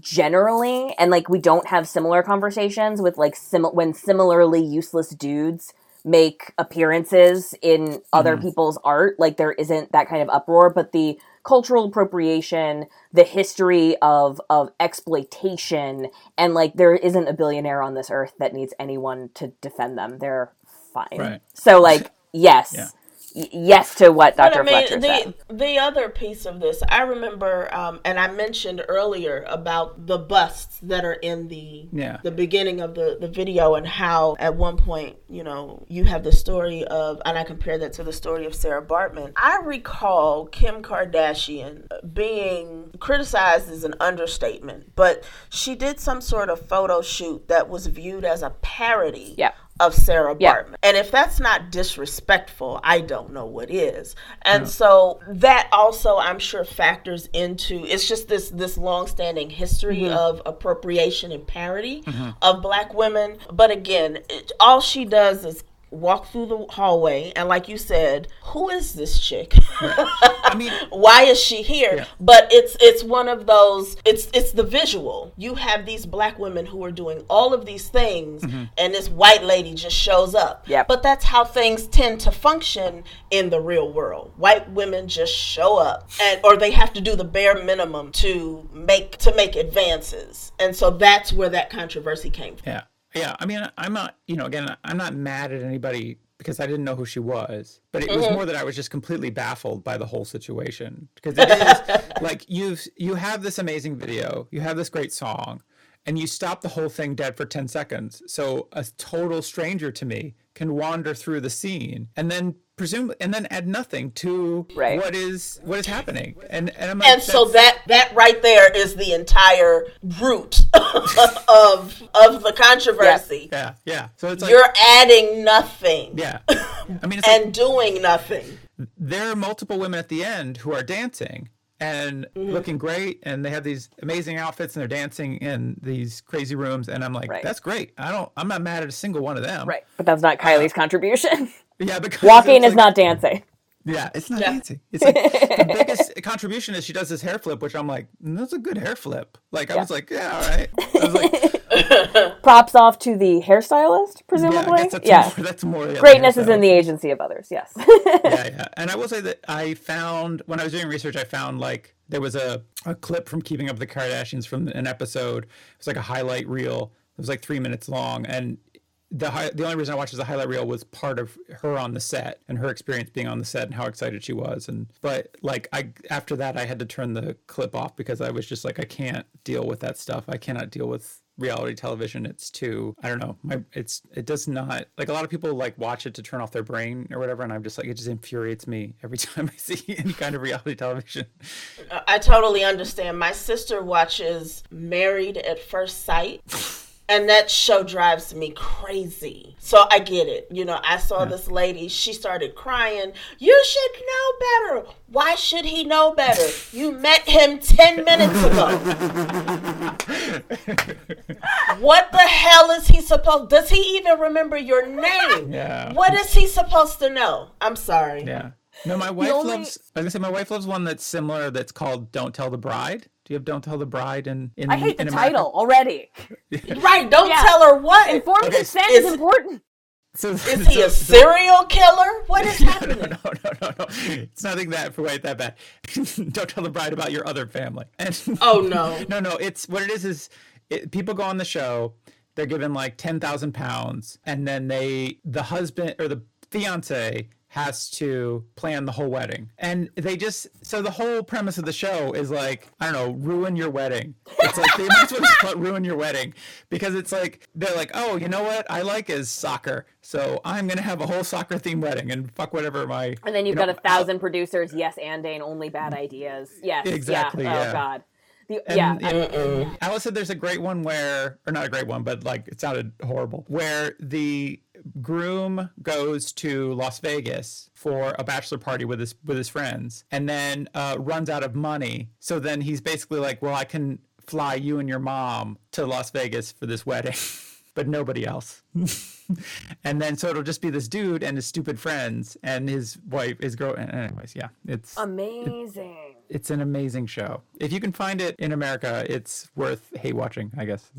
generally. And like we don't have similar conversations with like sim- when similarly useless dudes make appearances in other mm-hmm. people's art like there isn't that kind of uproar. But the cultural appropriation the history of of exploitation and like there isn't a billionaire on this earth that needs anyone to defend them they're fine Right. so like yes Yeah. Y- yes to what But dr I mean, fletcher the said the other piece of this, I remember, um, and I mentioned earlier about the busts that are in the Yeah. the beginning of the the video, and how at one point, you know, you have the story of, and I compare that to the story of Sarah Baartman. I recall Kim Kardashian being criticized as an understatement, but she did some sort of photo shoot that was viewed as a parody Yeah. Of Sarah Yeah. Baartman. And if that's not disrespectful, I don't know what is. And so that also I'm sure factors into it's just this this long-standing history Mm-hmm. of appropriation and parody of black women. But again, it, all she does is walk through the hallway and like you said, who is this chick? I mean, why is she here Yeah. but it's it's one of those it's it's the visual you have these black women who are doing all of these things mm-hmm. and this white lady just shows up Yep. but that's how things tend to function in the real world white women just show up and or they have to do the bare minimum to make to make advances and so that's where that controversy came from Yeah. Yeah. I mean, I'm not, you know, again, I'm not mad at anybody because I didn't know who she was, but it was mm-hmm. more that I was just completely baffled by the whole situation because it is like you've, you have this amazing video, you have this great song, and you stop the whole thing dead for 10 seconds. So a total stranger to me can wander through the scene and then presume and then add nothing to Right. what is what is happening. And and, I'm like, and so that that right there is the entire root of of the controversy yeah, yeah. So it's like you're adding nothing yeah. I mean, it's like, and doing nothing. there are multiple women at the end who are dancing and Mm-hmm. looking great and they have these amazing outfits and they're dancing in these crazy rooms and i'm like Right. that's great i don't i'm not mad at a single one of them right but that's not kylie's contribution yeah because walking is like- not dancing. Yeah it's not Yeah. dancing. It's like the biggest contribution is she does this hair flip which i'm like "Mm, that's a good hair flip. Like i was like yeah all right. I was like props off to the hairstylist presumably? Guess that's yeah, more, that's more yeah, greatness is in the agency of others yes. Yeah, yeah. And I will say that I found when I was doing research, I found like there was a, a clip from Keeping Up with the Kardashians from an episode. It was like a highlight reel. It was like three minutes long, and the the only reason I watched the highlight reel was part of her on the set and her experience being on the set and how excited she was. And but like I after that, I had to turn the clip off because I was just like I can't deal with that stuff. I cannot deal with reality television it's too i don't know my it's it does not like a lot of people like watch it to turn off their brain or whatever and i'm just like it just infuriates me every time i see any kind of reality television I totally understand. My sister watches Married at First Sight. and that show drives me crazy. So I get it. You know, I saw this lady, she started crying. You should know better. Why should he know better? You met him 10 minutes ago. what the hell is he supposed Does he even remember your name? Yeah. What is he supposed to know? I'm sorry. Yeah. No, my wife only- loves. I was gonna say my wife loves one that's similar. That's called "Don't Tell the Bride." Do you have "Don't Tell the Bride" in? in I hate the in America? title already. Right, don't Yeah. tell her what. Informed Okay, consent is- is important. So, Is he a serial killer? What is happening? no, no, no, no, no. It's nothing that quite that bad. Don't tell the bride about your other family. And Oh no. no, no. It's what it is. Is it, people go on the show, they're given like ten thousand pounds, and then they, the husband or the fiance, has to plan the whole wedding, and they just. So the whole premise of the show is like, I don't know, ruin your wedding. It's like they might as well put ruin your wedding because it's like they're like, oh, you know what I like is soccer, so I'm gonna have a whole soccer themed wedding and fuck whatever my. And then you've you got a thousand producers. Yes, anding only bad ideas. Yes, Exactly, oh, Yeah. yeah. Oh God. The, And, yeah. yeah, Alice said there's a great one where, or not a great one, but like it sounded horrible, where the groom goes to Las Vegas for a bachelor party with his with his friends, and then uh, runs out of money. So then he's basically like, "Well, I can fly you and your mom to Las Vegas for this wedding." But nobody else. and then so it'll just be this dude and his stupid friends and his wife, his girl. Anyways, yeah, it's Amazing. It's an amazing show. If you can find it in America, it's worth hate watching, I guess.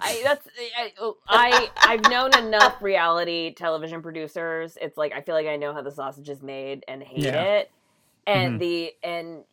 I that's I, I I've known enough reality television producers. It's like I feel like I know how the sausage is made and hate Yeah. it. And Mhm. the and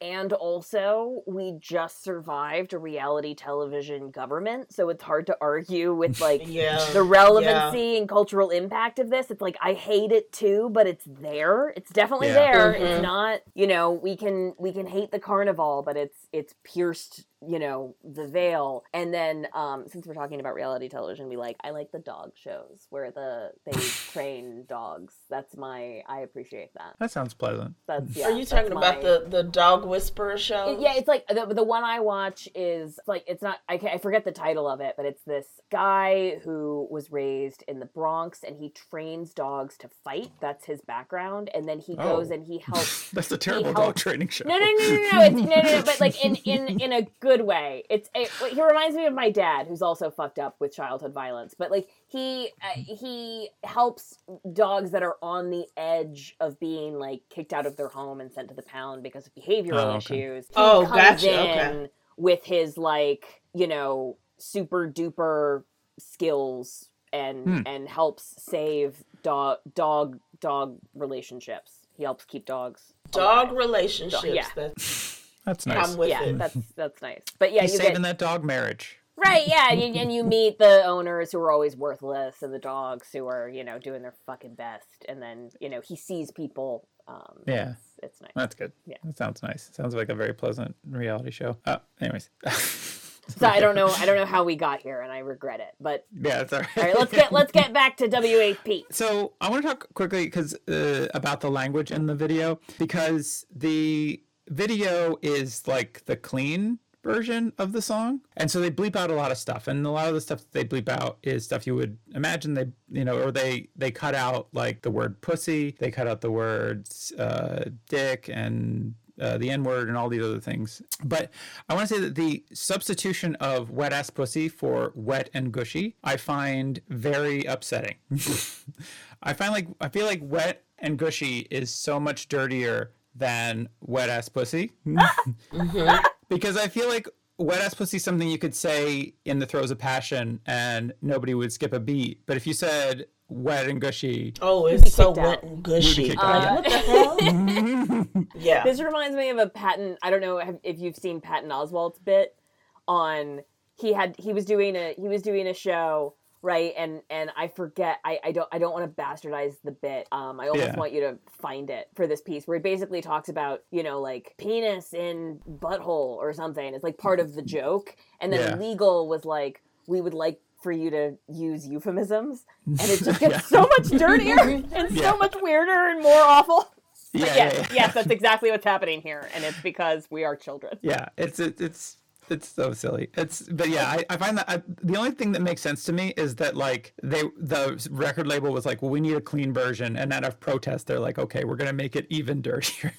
and also we just survived a reality television government, so it's hard to argue with like Yeah. the relevancy and cultural impact of this. It's like I hate it too, but it's there. It's definitely Yeah. there. Mhm. It's not, you know, we can we can hate the carnival, but it's it's pierced, you know, the veil. And then um since we're talking about reality television, we like I like the dog shows where the they train dogs. That's my I appreciate that. that sounds pleasant. That's yeah. Are you that's talking about the the dog whisperer show? yeah, it's like the, the one I watch is like it's not I, ca- I forget the title of it, but it's this guy who was raised in the Bronx and he trains dogs to fight. That's his background, and then he goes Oh. and he helps. That's a terrible helped- dog training show. No, no, no, no, no, it's, no, no, no, but like in in in a good way. It's it, he reminds me of my dad, who's also fucked up with childhood violence, but like he uh, he helps dogs that are on the edge of being like kicked out of their home and sent to the pound because of behavioral Oh, okay. issues. He Oh, comes gotcha, in okay. with his like you know super duper skills and Hmm. and helps save dog dog dog relationships. He helps keep dogs. Dog alive. relationships. Yeah. That's, That's nice. I'm with yeah, it. that's that's nice. But yeah, He's you saving get that dog marriage. right. Yeah, and you, and you meet the owners who are always worthless, and the dogs who are you know doing their fucking best, and then you know he sees people. Um, Yeah. it's, it's nice. That's good. Yeah. That sounds nice. Sounds like a very pleasant reality show. Uh, anyways. So I don't know. I don't know how we got here, and I regret it. But Yeah, it's all right. all right, let's get let's get back to WHP. So I want to talk quickly because uh, about the language in the video because the video is like the clean version of the song, and so they bleep out a lot of stuff, and a lot of the stuff that they bleep out is stuff you would imagine they, you know, or they they cut out like the word pussy, they cut out the words uh, dick and uh, the N word and all these other things. But I want to say that the substitution of wet ass pussy for wet and gushy, I find very upsetting. I find like, I feel like wet and gushy is so much dirtier than wet ass pussy. Mm-hmm. Because I feel like wet ass pussy is something you could say in the throes of passion and nobody would skip a beat. But if you said wet and gushy, oh, it's so wet out. and gushy. kicked Like, out. what the hell? yeah. This reminds me of a Patton. I don't know if- if you've seen Patton Oswalt's bit on. He had he was doing a he was doing a show right and and I forget I I don't I don't want to bastardize the bit. Um, I almost Yeah. want you to find it for this piece where it basically talks about you know like penis in butthole or something. It's like part of the joke, and then Yeah. legal was like we would like for you to use euphemisms, and it just gets Yeah. so much dirtier and Yeah. so much weirder and more awful. yeah, But yeah, yes, yeah. yes, that's exactly what's happening here, and it's because we are children. Yeah, it's it, it's it's so silly. It's but yeah, I, I find that I, the only thing that makes sense to me is that like they the record label was like, well, we need a clean version, and out of protest, they're like, okay, we're gonna make it even dirtier.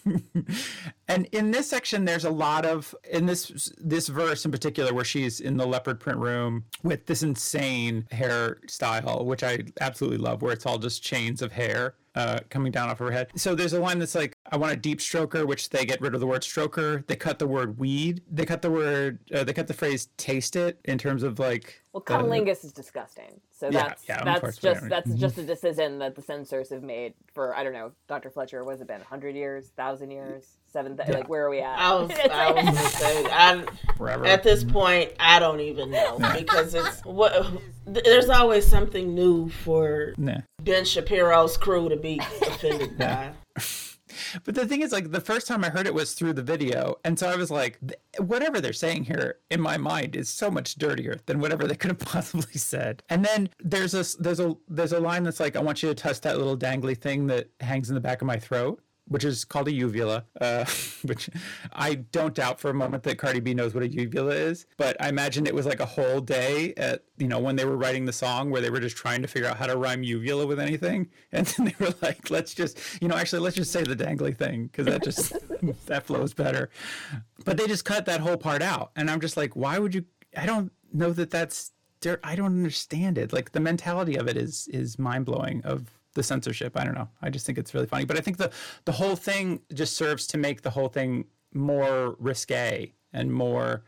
and in this section, there's a lot of in this this verse in particular where she's in the leopard print room with this insane hairstyle, which I absolutely love, where it's all just chains of hair uh, coming down off her head. So there's a line that's like, I want a deep stroker, which they get rid of the word stroker. They cut the word weed. They cut the word, uh, they cut the phrase taste it in terms of like. Well, cunnilingus is disgusting. So Yeah, that's yeah, that's just that's mean, just a decision that the censors have made for I don't know, Dr. Fletcher. What has it been? Hundred years, thousand years, seven? Yeah. Like where are we at? I was, I was gonna say, I, Wherever. at this point, I don't even know because it's what. There's always something new for Nah. Ben Shapiro's crew to be offended by. But the thing is, like, the first time I heard it was through the video. And so I was like, whatever they're saying here in my mind is so much dirtier than whatever they could have possibly said. And then there's a, there's a, there's a line that's like, I want you to touch that little dangly thing that hangs in the back of my throat. Which is called a uvula, uh, which I don't doubt for a moment that Cardi B knows what a uvula is. But I imagine it was like a whole day at, you know, when they were writing the song where they were just trying to figure out how to rhyme uvula with anything. And then they were like, let's just, you know, actually, let's just say the dangly thing because that just, that flows better. But they just cut that whole part out. And I'm just like, why would you? I don't know that that's, I don't understand it. Like the mentality of it is, is mind blowing of, the censorship. I don't know. I just think it's really funny. But I think the the whole thing just serves to make the whole thing more risque and more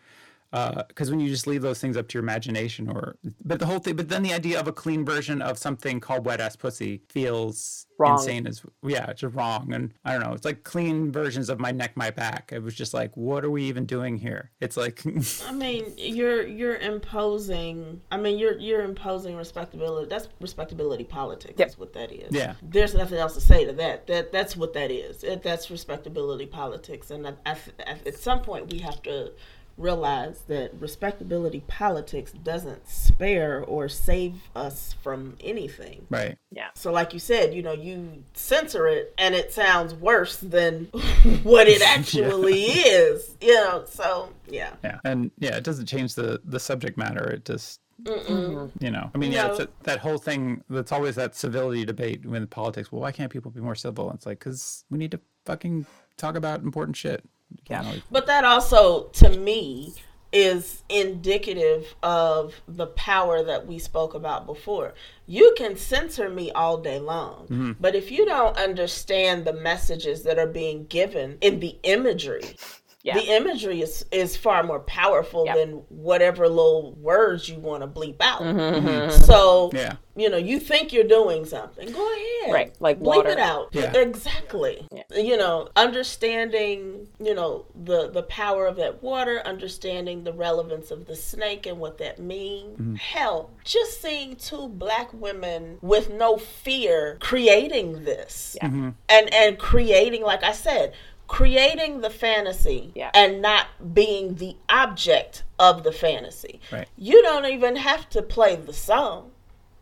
Uh, because when you just leave those things up to your imagination or but the whole thing but then the idea of a clean version of something called wet ass pussy feels Wrong. insane as yeah it's just wrong and i don't know it's like clean versions of my neck my back it was just like what are we even doing here it's like I mean, you're you're imposing. I mean, you're you're imposing respectability. That's respectability politics. Yep. Is what that is. Yeah. There's nothing else to say to that. That that's what that is. It, that's respectability politics. And I, I, at some point, we have to realize that respectability politics doesn't spare or save us from anything. right Yeah. So, like you said, you know, you censor it and it sounds worse than what it actually is. You know, so yeah. yeah and yeah it doesn't change the the subject matter it just you know i mean yeah it's a, that whole thing that's always that civility debate with politics well why can't people be more civil it's like because we need to fucking talk about important shit You can't always- But that also, to me, is indicative of the power that we spoke about before. You can censor me all day long, mm-hmm. but if you don't understand the messages that are being given in the imagery, Yeah. the imagery is, is far more powerful Yep. than whatever little words you want to bleep out. Mm-hmm, mm-hmm, mm-hmm. mm-hmm, So, yeah you know, you think you're doing something, go ahead. Right, like bleep water. it out. Yeah. Exactly. Yeah. You know, understanding, you know, the the power of that water, understanding the relevance of the snake and what that means. Hell, just seeing two black women with no fear creating this. Yeah. And and creating like I said, creating the fantasy Yeah. and not being the object of the fantasy. Right. You don't even have to play the song.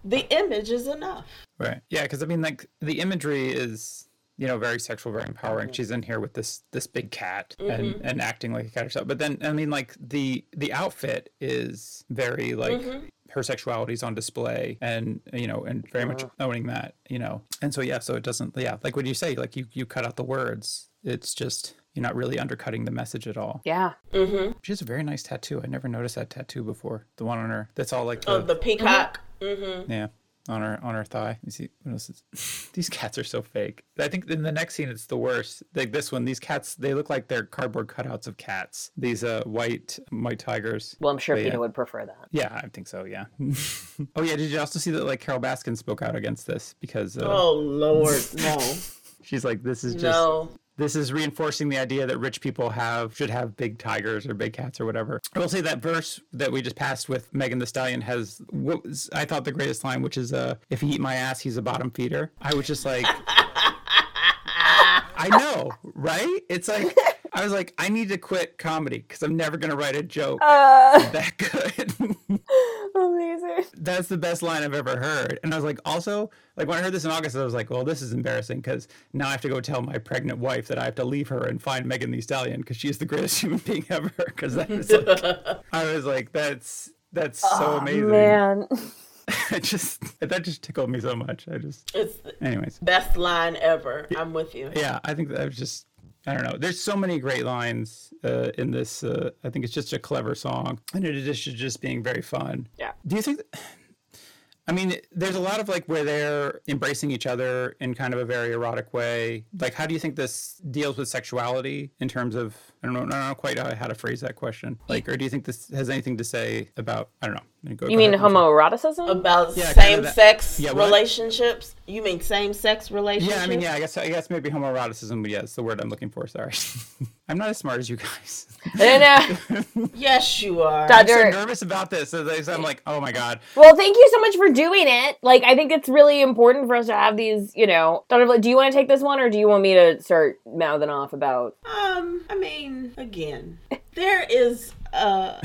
The image is enough. Right. Yeah, because I mean, like the imagery is, you know, very sexual, very empowering. She's in here with this this big cat and mm-hmm. and acting like a cat herself. But then, I mean, like the the outfit is very like mm-hmm. Her sexuality is on display, and you know, and very much mm-hmm. owning that, you know. And so yeah, so it doesn't. Yeah, like what you say, like you you cut out the words. It's just you're not really undercutting the message at all. Yeah. Mm-hmm. She has a very nice tattoo. I never noticed that tattoo before. The one on her. That's all like oh, the, Oh, the peacock. Mm-hmm. mm-hmm. yeah, on her on her thigh. You see what else is these cats are so fake. I think in the next scene it's the worst. Like this one, these cats they look like they're cardboard cutouts of cats. These uh white white tigers. Well, I'm sure But Pina yeah. would prefer that. Yeah, I think so. Yeah. oh yeah, did you also see that like Carole Baskin spoke out against this because uh, Oh Lord, no, she's like this is just no. This is reinforcing the idea that rich people have should have big tigers or big cats or whatever. I will say that verse that we just passed with Megan Thee Stallion has what was I thought the greatest line, which is uh if he eat my ass, he's a bottom feeder. I was just like I know, right? It's like I was like, I need to quit comedy because I'm never gonna write a joke Uh, that good. amazing. That's the best line I've ever heard. And I was like, also, like when I heard this in August, I was like, well, this is embarrassing because now I have to go tell my pregnant wife that I have to leave her and find Megan Thee Stallion because she's the greatest human being ever. Because that was like, I was like, that's that's so Oh, amazing. man. I just that just tickled me so much. I just, It's anyways, best line ever. I'm with you. yeah, I think that was just. I don't know. There's so many great lines uh, in this. Uh, I think it's just a clever song, and in addition to just being very fun. Yeah. Do you think? I mean, there's a lot of like where they're embracing each other in kind of a very erotic way. Like, how do you think this deals with sexuality in terms of? I don't know, I don't know quite how to phrase that question. Like, or do you think this has anything to say about? I don't know. Go- You go mean ahead, homoeroticism? About Yeah, kinda same sex Yeah, relationships? You mean same sex relationships? Yeah, I mean, yeah, I guess I guess maybe homoeroticism, but yeah, it's the word I'm looking for. Sorry, I'm not as smart as you guys. I don't know. Yes, you are. Dad- I'm so nervous about this. So they- so I'm like, oh my god. Well, thank you so much for doing it. Like, I think it's really important for us to have these, you know. Dr. Do you want to take this one, or do you want me to start mouthing off about? Um, I mean, again, there is a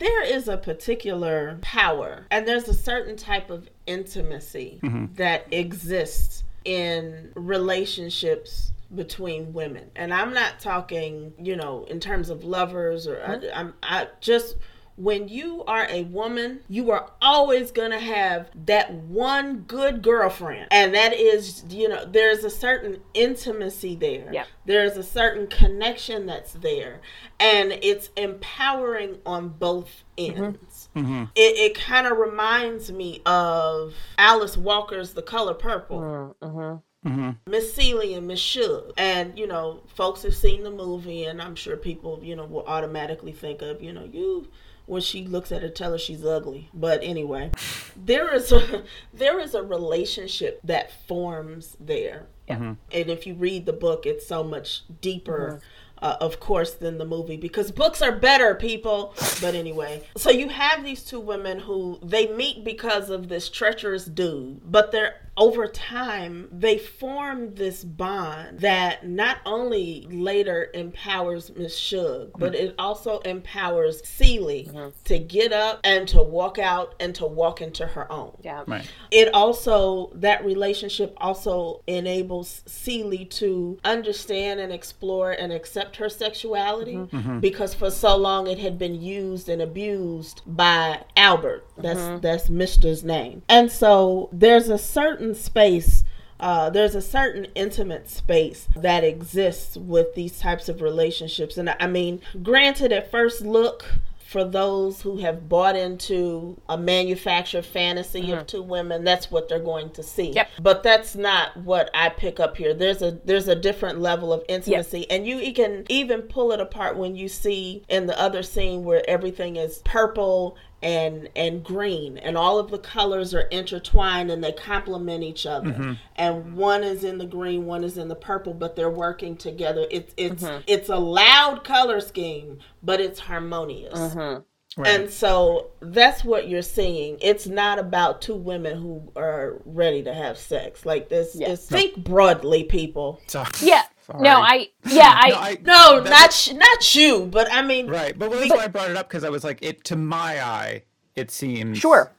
there is a particular power and there's a certain type of intimacy mm-hmm. that exists in relationships between women. And I'm not talking, you know, in terms of lovers or mm-hmm. I, I'm I just when you are a woman, you are always going to have that one good girlfriend. And that is, you know, there's a certain intimacy there. Yep. There's a certain connection that's there. And it's empowering on both ends. It, it kind of reminds me of Alice Walker's The Color Purple. Mm-hmm. Mm-hmm. Miss Celie and Miss Shug. And, you know, folks have seen the movie, and I'm sure people, you know, will automatically think of, you know, you when she looks at her tell her she's ugly. But anyway, there is a there is a relationship that forms there. Yeah. Mm-hmm. And if you read the book, it's so much deeper. Mm-hmm. Uh, of course, than the movie because books are better, people. But anyway, so you have these two women who they meet because of this treacherous dude, but they're over time they form this bond that not only later empowers Miss Shug, but it also empowers Celie to get up and to walk out and to walk into her own. Yeah. Right. It also that relationship also enables Celie to understand and explore and accept her sexuality mm-hmm. Mm-hmm. because for so long it had been used and abused by Albert. That's mm-hmm. that's Mister's name. And so there's a certain space uh, there's a certain intimate space that exists with these types of relationships. And I- mean, granted, at first look, for those who have bought into a manufactured fantasy of two women, that's what they're going to see. Yep. But that's not what I pick up here. There's a there's a different level of intimacy, and you can even pull it apart when you see in the other scene where everything is purple and and green and all of the colors are intertwined and they complement each other mm-hmm. and one is in the green one is in the purple but they're working together it's it's mm-hmm. it's a loud color scheme but it's harmonious mm-hmm. Right. and so that's what you're seeing. It's not about two women who are ready to have sex. Like this Yeah. is think broadly, people. So- Yeah. Sorry. No, I. Yeah, I. No, I- No, that- not sh- not you, but I mean, Right, but that's why I brought it up because I was like, it to my eye, it seems Sure.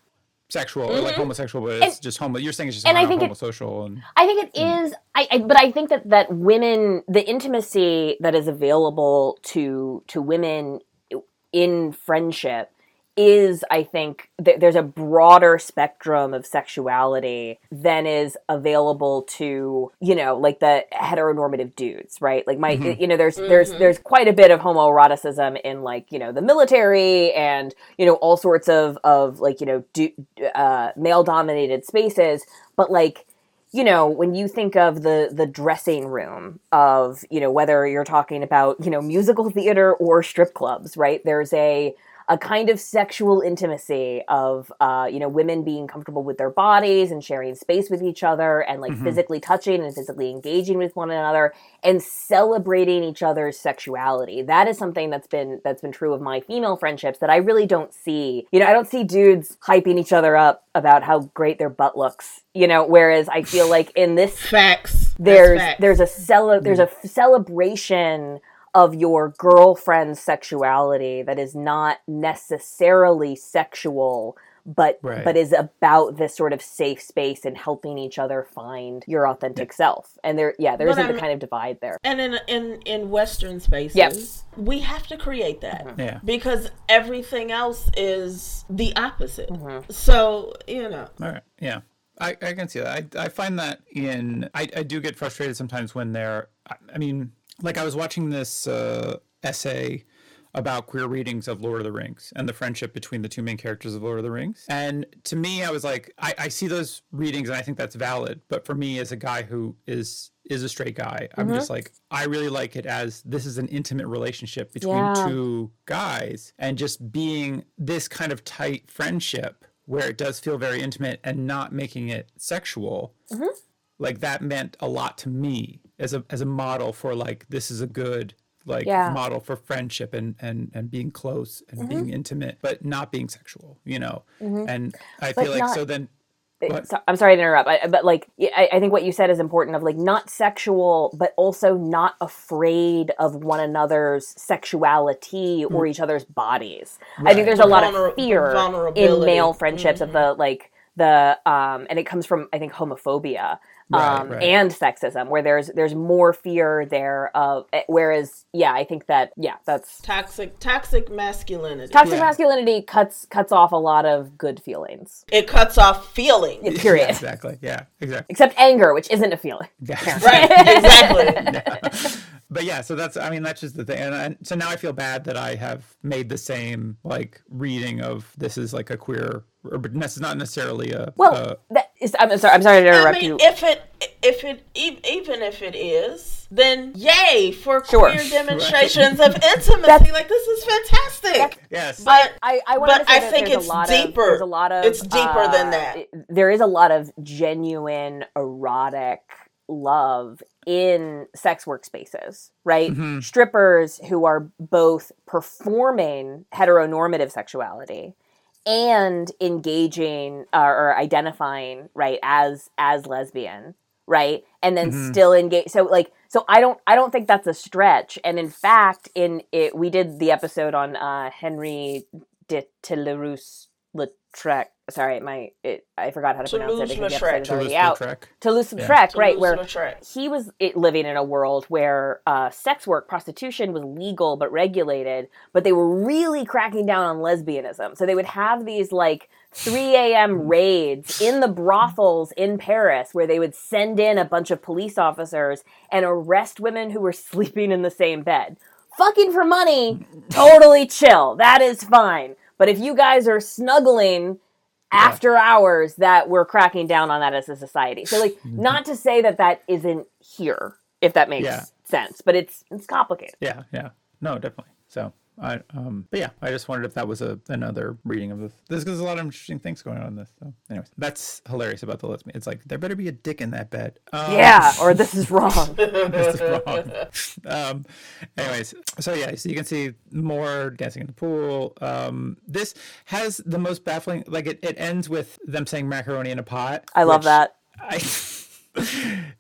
sexual or like mm-hmm. homosexual, but it's just homo. You're saying it's just and I not think it- homosocial, and I think it hmm. is. I, I but I think that that women, the intimacy that is available to to women in friendship is i think th- there's a broader spectrum of sexuality than is available to you know like the heteronormative dudes right? Like my you know there's there's there's quite a bit of homoeroticism in like you know the military and you know all sorts of of like you know du- uh, male dominated spaces. But like you know when you think of the the dressing room of you know whether you're talking about you know musical theater or strip clubs right? There's a a kind of sexual intimacy of uh, you know women being comfortable with their bodies and sharing space with each other and like physically touching and physically engaging with one another and celebrating each other's sexuality that is something that's been that's been true of my female friendships that i really don't see you know i don't see dudes hyping each other up about how great their butt looks you know whereas i feel like in this facts. There's facts. there's a cele- there's a f- celebration of your girlfriend's sexuality that is not necessarily sexual but Right. but is about this sort of safe space and helping each other find your authentic self and there yeah there But isn't the I'm- kind of divide there And in in in Western spaces, Yep. we have to create that Yeah. because everything else is the opposite. Mm-hmm. So you know, All right. Yeah. I, I can see that. I, I find that in I, I do get frustrated sometimes when they're I, I mean like I was watching this uh, essay about queer readings of Lord of the Rings and the friendship between the two main characters of Lord of the Rings. And to me, I was like, I, I see those readings and I think that's valid. But for me, as a guy who is is a straight guy, I'm just like, I really like it as this is an intimate relationship between Yeah. two guys and just being this kind of tight friendship where it does feel very intimate and not making it sexual like that meant a lot to me as a as a model for like this is a good like Yeah. model for friendship and and and being close and mm-hmm. being intimate but not being sexual you know mm-hmm. and i But feel like not- so then eh, So, I'm sorry to interrupt, I, but like I, I think what you said is important. Of like not sexual, but also not afraid of one another's sexuality or mm-hmm. each other's bodies. I think there's a lot Vulner- of fear in male friendships of the like the um, and it comes from I think homophobia. Right, Um, right. and sexism where there's there's more fear there of eh, whereas yeah i think that yeah that's toxic toxic masculinity. toxic Yeah. masculinity cuts cuts off a lot of good feelings it cuts off feeling. period exactly yeah exactly except anger which isn't a feeling yeah. Right, exactly. but yeah so that's i mean that's just the thing and, and so now i feel bad that i have made the same like reading of this is like a queer or but this is not necessarily a Well, a- that is, I'm sorry. I'm sorry to interrupt I interrupt mean, you. if it, if it, even if it is, then yay for Sure. queer demonstrations of intimacy. like this is fantastic. yes But I, I wanted but to say I that think it's a lot deeper. Of, there's a lot of. It's deeper than uh, that. it- There is a lot of genuine erotic love in sex workspaces, right? Strippers who are both performing heteronormative sexuality and engaging uh, or identifying right as as lesbian right? And then still engage so like so i don't i don't think that's a stretch. And in fact in it we did the episode on uh Henri de Toulouse lautrec sorry my it, i forgot how to pronounce it because the Toulouse-Lautrec. episode is already Toulouse-Lautrec. out Toulouse-Lautrec, right where Toulouse-Lautrec. he was it, living in a world where uh, sex work, prostitution was legal but regulated, but they were really cracking down on lesbianism. So they would have these like 3 a.m. raids in the brothels in Paris where they would send in a bunch of police officers and arrest women who were sleeping in the same bed. Fucking for money, totally chill. That is fine. But if you guys are snuggling after hours that we're cracking down on that as a society. So like mm-hmm. not to say that that isn't here if that makes Yeah. sense, but it's it's complicated. Yeah, yeah. No, definitely. So I um but yeah, I just wondered if that was a another reading of this. This there's a lot of interesting things going on in this. So anyways, that's hilarious about the lesbian. It's like there better be a dick in that bed. Um, Yeah, or this is wrong. this is wrong. um anyways, so yeah, so you can see more dancing in the pool. Um this has the most baffling like it, it ends with them saying macaroni in a pot. I love that. I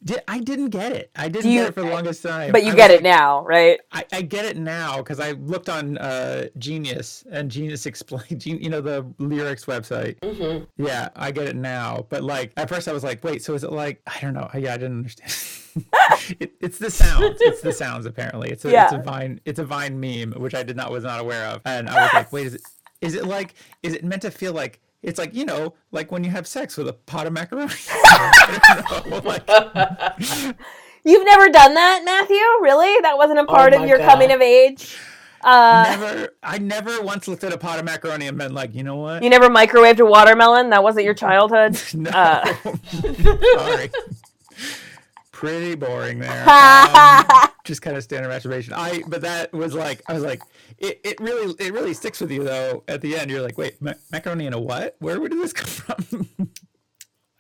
did I didn't get it. I didn't you- get it for the longest time. But you I get was it now, right? I, I get it now because I looked on uh, Genius and Genius explained, you know, the lyrics website. Mm-hmm. Yeah, I get it now. But like at first, I was like, wait, so is it like I don't know? Yeah, I didn't understand. it, it's the sounds. It's the sounds. Apparently, it's a it's a vine. It's a vine meme, which I did not was not aware of. And I was like, wait, is it is it like is it meant to feel like? It's like you know, like when you have sex with a pot of macaroni. I know, like, You've never done that, Matthew? Really? That wasn't a part of your God. coming of age? Uh, never. I never once looked at a pot of macaroni and been like, you know what? you never microwaved a watermelon? That wasn't your childhood? No. Uh. Sorry. Pretty boring there. Um, just kind of standard masturbation. I but that was like I was like it, it really it really sticks with you though. At the end, you're like, wait, ma- macaroni in a what? Where did this come from?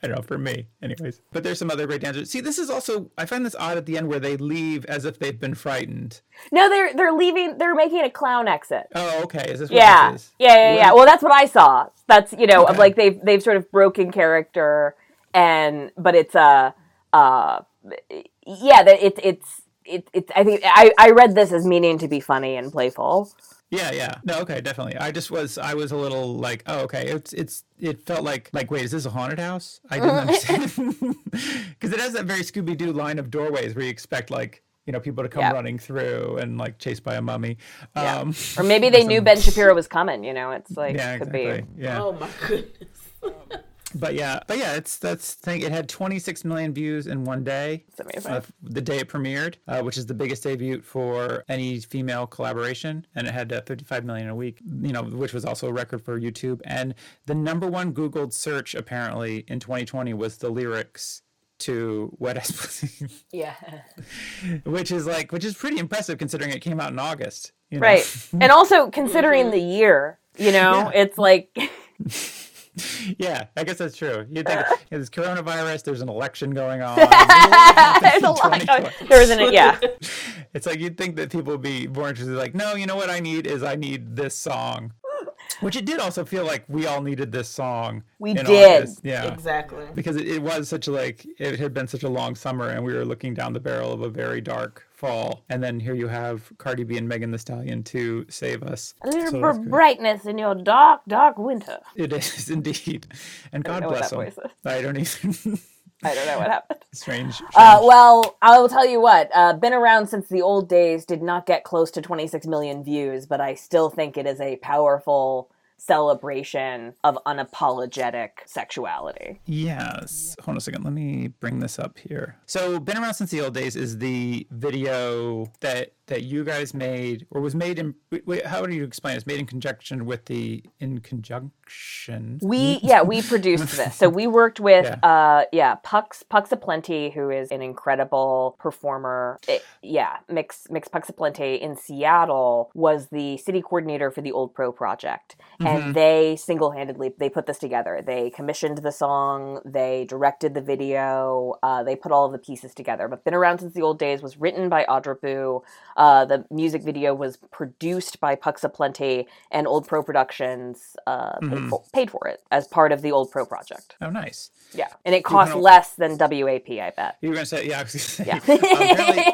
I don't know for me, anyways. But there's some other great dancers. See, this is also I find this odd at the end where they leave as if they've been frightened. no, they're they're leaving. They're making a clown exit. Oh, okay. Is this what Yeah, this is? yeah, yeah, yeah. What- Well, that's what I saw. That's you know, of Okay. like they've they've sort of broken character, and but it's a uh, yeah, that it's it's it, it I think I, I read this as meaning to be funny and playful. Yeah, yeah. No, okay, definitely. I just was I was a little like, oh, okay. It's it's it felt like like wait, is this a haunted house? I didn't understand because it has that very Scooby Doo line of doorways where you expect like you know people to come Yeah. running through and like chased by a mummy. Yeah. Um, Or maybe they knew Ben Shapiro was coming. You know, it's like yeah, could exactly. be. Yeah. Oh my goodness. But yeah, but yeah, it's that's thing. It had 26 million views in one day. It's amazing. uh, the day it premiered, uh, which is the biggest debut for any female collaboration, and it had uh, 35 million a week. You know, which was also a record for YouTube. And the number one Googled search apparently in 2020 was the lyrics to "Wet Ass Pussy," Yeah. which is like, which is pretty impressive considering it came out in August. You know? Right. And also considering the year, you know, Yeah. it's like yeah, I guess that's true. You think there's coronavirus, there's an election going on. there's a lot going. There was an yeah. It's like you'd think that people would be more interested. Like, no, you know what I need is I need this song, which it did also feel like we all needed this song. We did. August. yeah, Exactly. because it, it was such a like it had been such a long summer, and we were looking down the barrel of a very dark fall, and then here you have Cardi B and Megan Thee Stallion to save us. A little So br- brightness in your dark, dark winter. It is indeed, and God bless that them. voice. I don't even. I don't know what happened. strange. strange. Uh, well, I will tell you what. Uh, been around since the old days. Did not get close to 26 million views, but I still think it is a powerful celebration of unapologetic sexuality. Yes. Hold on a second. Let me bring this up here. So, been around since the old days is the video that that you guys made, or was made in. Wait, wait, how do you explain? it? It's made in conjunction with the in conjunction. We yeah we produced this. So we worked with Yeah. uh yeah Pucks Pucks Aplenty, who is an incredible performer. It- yeah, Mix Mix Pucks Aplenty in Seattle was the city coordinator for the Old Pro project, and they single handedly they put this together. They commissioned the song, they directed the video, uh, they put all of the pieces together. But been around since the old days was written by Audra Boo. Uh, the music video was produced by puxa Aplenty, and Old Pro Productions uh, paid, for, paid for it as part of the Old Pro project. Oh, nice. Yeah, and it cost kinda- less than WAP, I bet. You were gonna say, yeah. Gonna say, Yeah. apparently,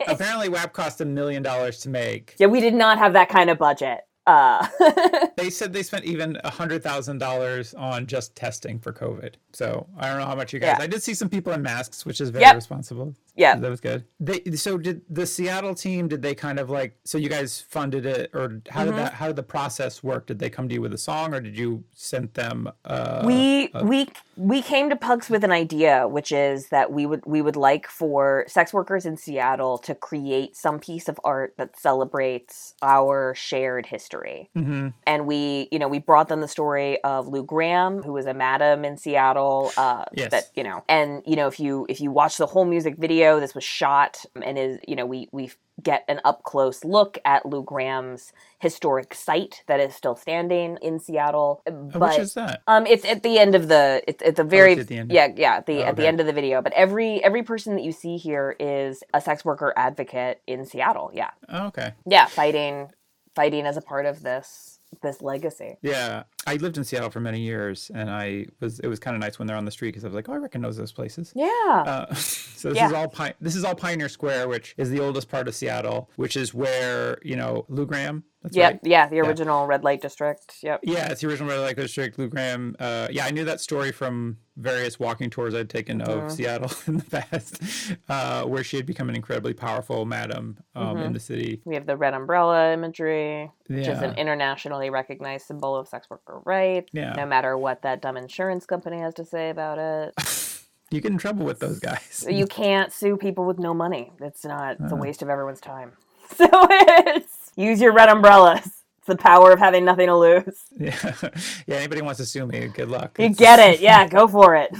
apparently, WAP cost a million dollars to make. yeah, we did not have that kind of budget. Uh, They said they spent even a hundred thousand dollars on just testing for COVID. So I don't know how much you guys. Yeah. I did see some people in masks, which is very Yep. responsible. Yeah. that was good. They so did the Seattle team. Did they kind of like so you guys funded it, or how Mm-hmm. did that? How did the process work? Did they come to you with a song, or did you send them? Uh, we we we came to Pucks with an idea, which is that we would we would like for sex workers in Seattle to create some piece of art that celebrates our shared history. Mhm. And we, you know, we brought them the story of Lou Graham, who was a madam in Seattle. Uh, Yes. That you know, and you know, if you if you watch the whole music video, this was shot and is you know we we get an up close look at Lou Graham's historic site that is still standing in Seattle. Oh, But which is that? um, it's at the end of the. It's at the very. it's at the end. Yeah, yeah. At the Oh, at the end of the video, but every every person that you see here is a sex worker advocate in Seattle. Yeah, Oh, okay. yeah, fighting, fighting as a part of this this legacy. Yeah, I lived in Seattle for many years, and I was. It was kind of nice when they're on the street because I was like, oh, I recognize those places. Yeah. Uh, so this Yeah. is all Pi- this is all Pioneer Square, which is the oldest part of Seattle, which is where you know Lou Graham. That's yep. right. Yeah. The original red light district. Yep. Yeah, it's the original Red Light District. Lou Graham. Uh, yeah, I knew that story from various walking tours I'd taken Mm-hmm. of Seattle in the past, uh, where she had become an incredibly powerful madam um, in the city. We have the red umbrella imagery, which is an internationally recognized symbol of sex worker rights. Yeah. No matter what that dumb insurance company has to say about it. You get in trouble with those guys. you can't sue people with no money. It's not. It's Uh-huh. a waste of everyone's time. So it's use your red umbrellas. The power of having nothing to lose. Yeah, yeah. Anybody wants to sue me? Good luck. You It's- get it? Yeah, go for it.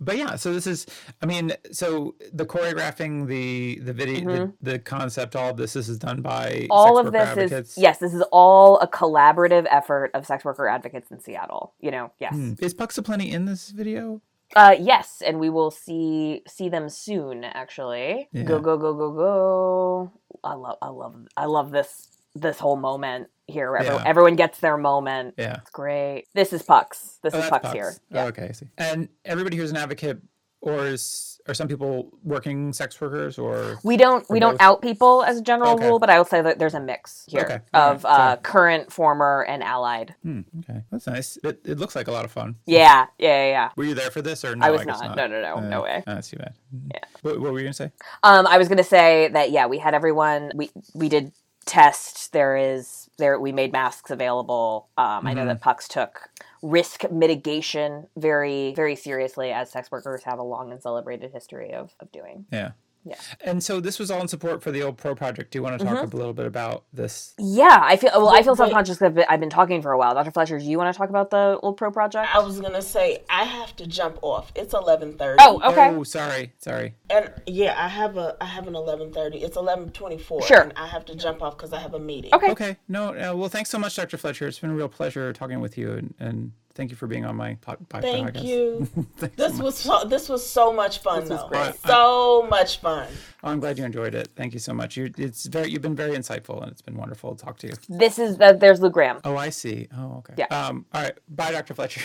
but yeah so this is i mean so the choreographing the the video the, the concept all of this this is done by Mm-hmm. All sex of this advocates. is yes. This is all a collaborative effort of sex worker advocates in Seattle. You know, yes, Hmm. is Puxa Plenty in this video uh, yes, and we will see see them soon. Actually, Yeah. go go go go go. I love I love I love this this whole moment here. Where everyone, Yeah. everyone gets their moment. yeah It's great. This is Pucks. This Oh, is that's Pucks Pucks. here. Oh, okay I see and everybody who's an advocate or is are some people working sex workers or We don't we Or don't out people as a general Okay. rule, but I will say that there's a mix here Okay. Of right. uh, So- current, former, and allied. Hmm, okay, that's nice. It, it looks like a lot of fun. Yeah, yeah, yeah. yeah. Were you there for this or no? I was guess not. No, no, no, no way. uh, That's too bad. Yeah. What, what were you gonna say? Um, I was gonna say that yeah, we had everyone. We we did test. There is there. We made masks available. Um, I know Mhm. that Pucks took risk mitigation very very seriously, as sex workers have a long and celebrated history of of doing. Yeah. Yeah. And so this was all in support for the old pro project. Do you want to talk a little bit about this? Yeah, I feel well. I feel Wait, wait. self conscious because I've been talking for a while. Dr. Fletcher, do you want to talk about the old pro project? I was gonna say I have to jump off. It's eleven thirty. Oh, okay. Oh, sorry, sorry. And yeah, I have a I have an eleven thirty. It's eleven twenty four. Sure. And I have to jump off because I have a meeting. Okay. Okay. No. Uh, well, thanks so much, Dr. Fletcher. It's been a real pleasure talking with you, and, and thank you for being on my pod, pod, Thank podcast. you. Thanks This so was so, this was so much fun This was though. great. So much fun. Oh, I'm glad you enjoyed it. Thank you so much. You, it's very, you've been very insightful, and it's been wonderful to talk to you. This is uh, there's Lou Graham. Oh, I see. Oh, okay. Yeah. Um. All right. Bye, Dr. Fletcher.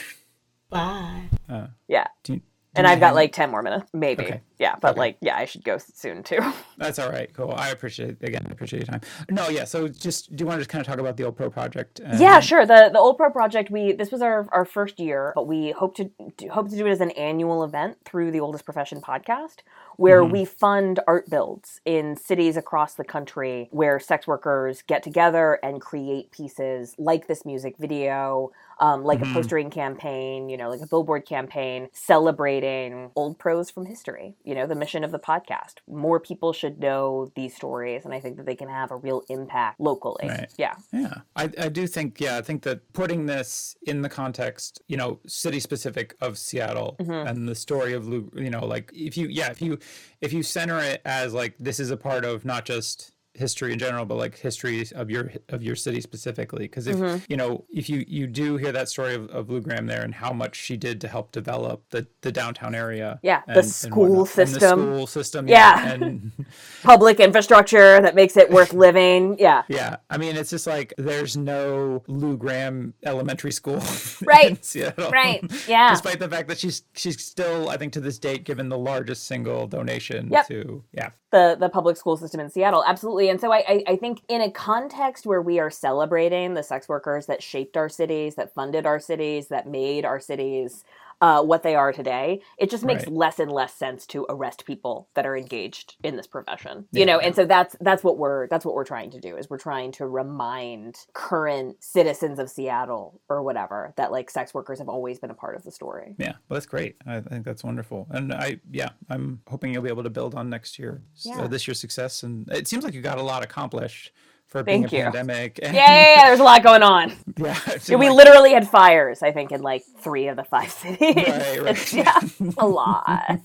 Bye. Uh, Yeah, do you, do and I've got mm-hmm. like ten more minutes, maybe. Okay. Yeah, but Okay. like yeah, I should go soon too. That's all right. Cool. I appreciate again. I appreciate your time. No, yeah. So, just do you want to just kind of talk about the old pro project? And, Yeah, sure. The the Old Pro project, we this was our, our first year, but we hope to do, hope to do it as an annual event through the Oldest Profession podcast, where mm-hmm. we fund art builds in cities across the country where sex workers get together and create pieces like this music video, um, like a postering campaign, you know, like a billboard campaign celebrating old pros from history. You know, the mission of the podcast. More people should know these stories, and I think that they can have a real impact locally. Right. Yeah. Yeah, I, I do think, yeah, I think that putting this in the context, you know, city specific of Seattle Mm-hmm. and the story of, you know, like if you, yeah, if you, if you center it as like this is a part of not just history in general, but like history of your of your city specifically. Because if Mm-hmm. you know, if you you do hear that story of, of Lou Graham there and how much she did to help develop the the downtown area, Yeah, the and- and school system. the school system, Yeah. and public infrastructure that makes it worth living. Yeah. Yeah, I mean, it's just like there's no Lou Graham Elementary School, Right, in Seattle. right, yeah. Despite the fact that she's she's still, I think, to this date, given the largest single donation Yep. to yeah, The the public school system in Seattle. Absolutely. And so I, I, I think in a context where we are celebrating the sex workers that shaped our cities, that funded our cities, that made our cities uh, what they are today, it just makes Right. less and less sense to arrest people that are engaged in this profession. You know, and so that's that's what we're that's what we're trying to do is we're trying to remind current citizens of Seattle or whatever that like sex workers have always been a part of the story. yeah. Well, that's great. I think that's wonderful, and I yeah, I'm hoping you'll be able to build on next year, Yeah. uh, this year's success, and it seems like you got a lot accomplished for Thank being a you. pandemic. And, Yeah, yeah, yeah, there's a lot going on. yeah. we like- literally had fires, I think, in like three of the five cities. Right, right. Yeah, a lot.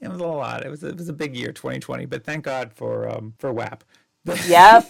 it was a lot. It was it was a big year, 2020. But thank God for um for WAP. Yep.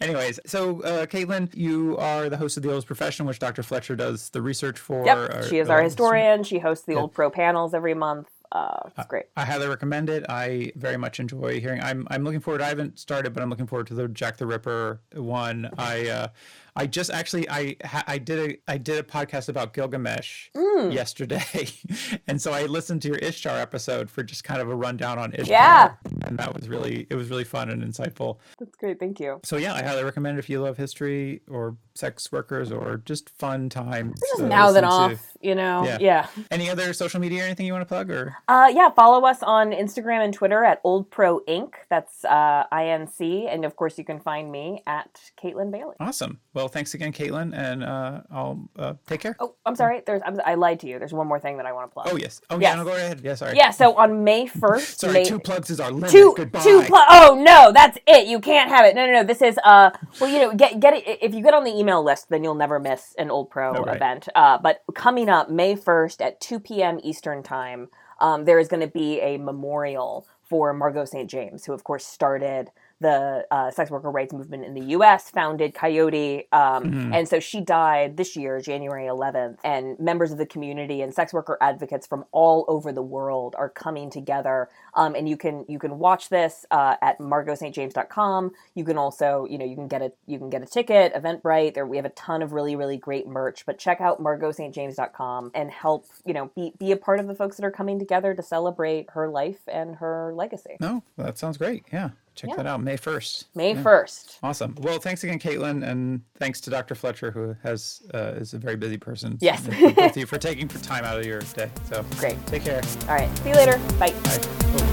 Anyways, so uh, Caitlin, you are the host of the Oldest Profession, which Dr. Fletcher does the research for. Yep. or- She is uh, our historian. She hosts the Old Pro panels every month. Uh, it's great. I highly recommend it. I very much enjoy hearing. I'm I'm looking forward. I haven't started, but I'm looking forward to the Jack the Ripper one. I uh, I just actually I I did a I did a podcast about Gilgamesh Mm. yesterday, and so I listened to your Ishtar episode for just kind of a rundown on Ishtar. Yeah. and that was really it was really fun and insightful. That's great. Thank you. So yeah, I highly recommend if you love history or sex workers or just fun times. Just to mouth it listen to. off, you know? Yeah. Yeah. Any other social media or anything you want to plug or? Uh, yeah, follow us on Instagram and Twitter at Old Pro Inc. That's uh, INC. And of course, you can find me at Caitlin Bailey. Awesome. Well, thanks again, Caitlin, and uh, I'll uh, take care. Oh, I'm sorry. There's I'm, I lied to you. There's one more thing that I want to plug. Oh yes. Oh Yes. yeah. No, go ahead. Yeah. Sorry. Yeah, so on May 1st, Sorry. May, two plugs is our limit. two Goodbye. two pl- oh no that's it you can't have it no no no this is uh well you know get get it if you get on the email list then you'll never miss an old pro Oh, right. event uh but coming up may 1st at 2 p.m eastern time um there is going to be a memorial for margo st james who of course started the uh, sex worker rights movement in the U.S., founded Coyote, um, Mhm. and so she died this year, January 11th. And members of the community and sex worker advocates from all over the world are coming together. Um, and you can you can watch this uh, at margotstjames.com. You can also you know you can get a you can get a ticket. Eventbrite. There we have a ton of really really great merch. But check out margotstjames.com and help you know be be a part of the folks that are coming together to celebrate her life and her legacy. No, that sounds great. Yeah. Check Yeah. that out May 1st. May Yeah. 1st. Awesome. Well, thanks again, Caitlin, and thanks to Dr. Fletcher, who has uh, is a very busy person. Yes. Both you for taking for time out of your day. So Great. take care. All right. See you later. Bye. Bye.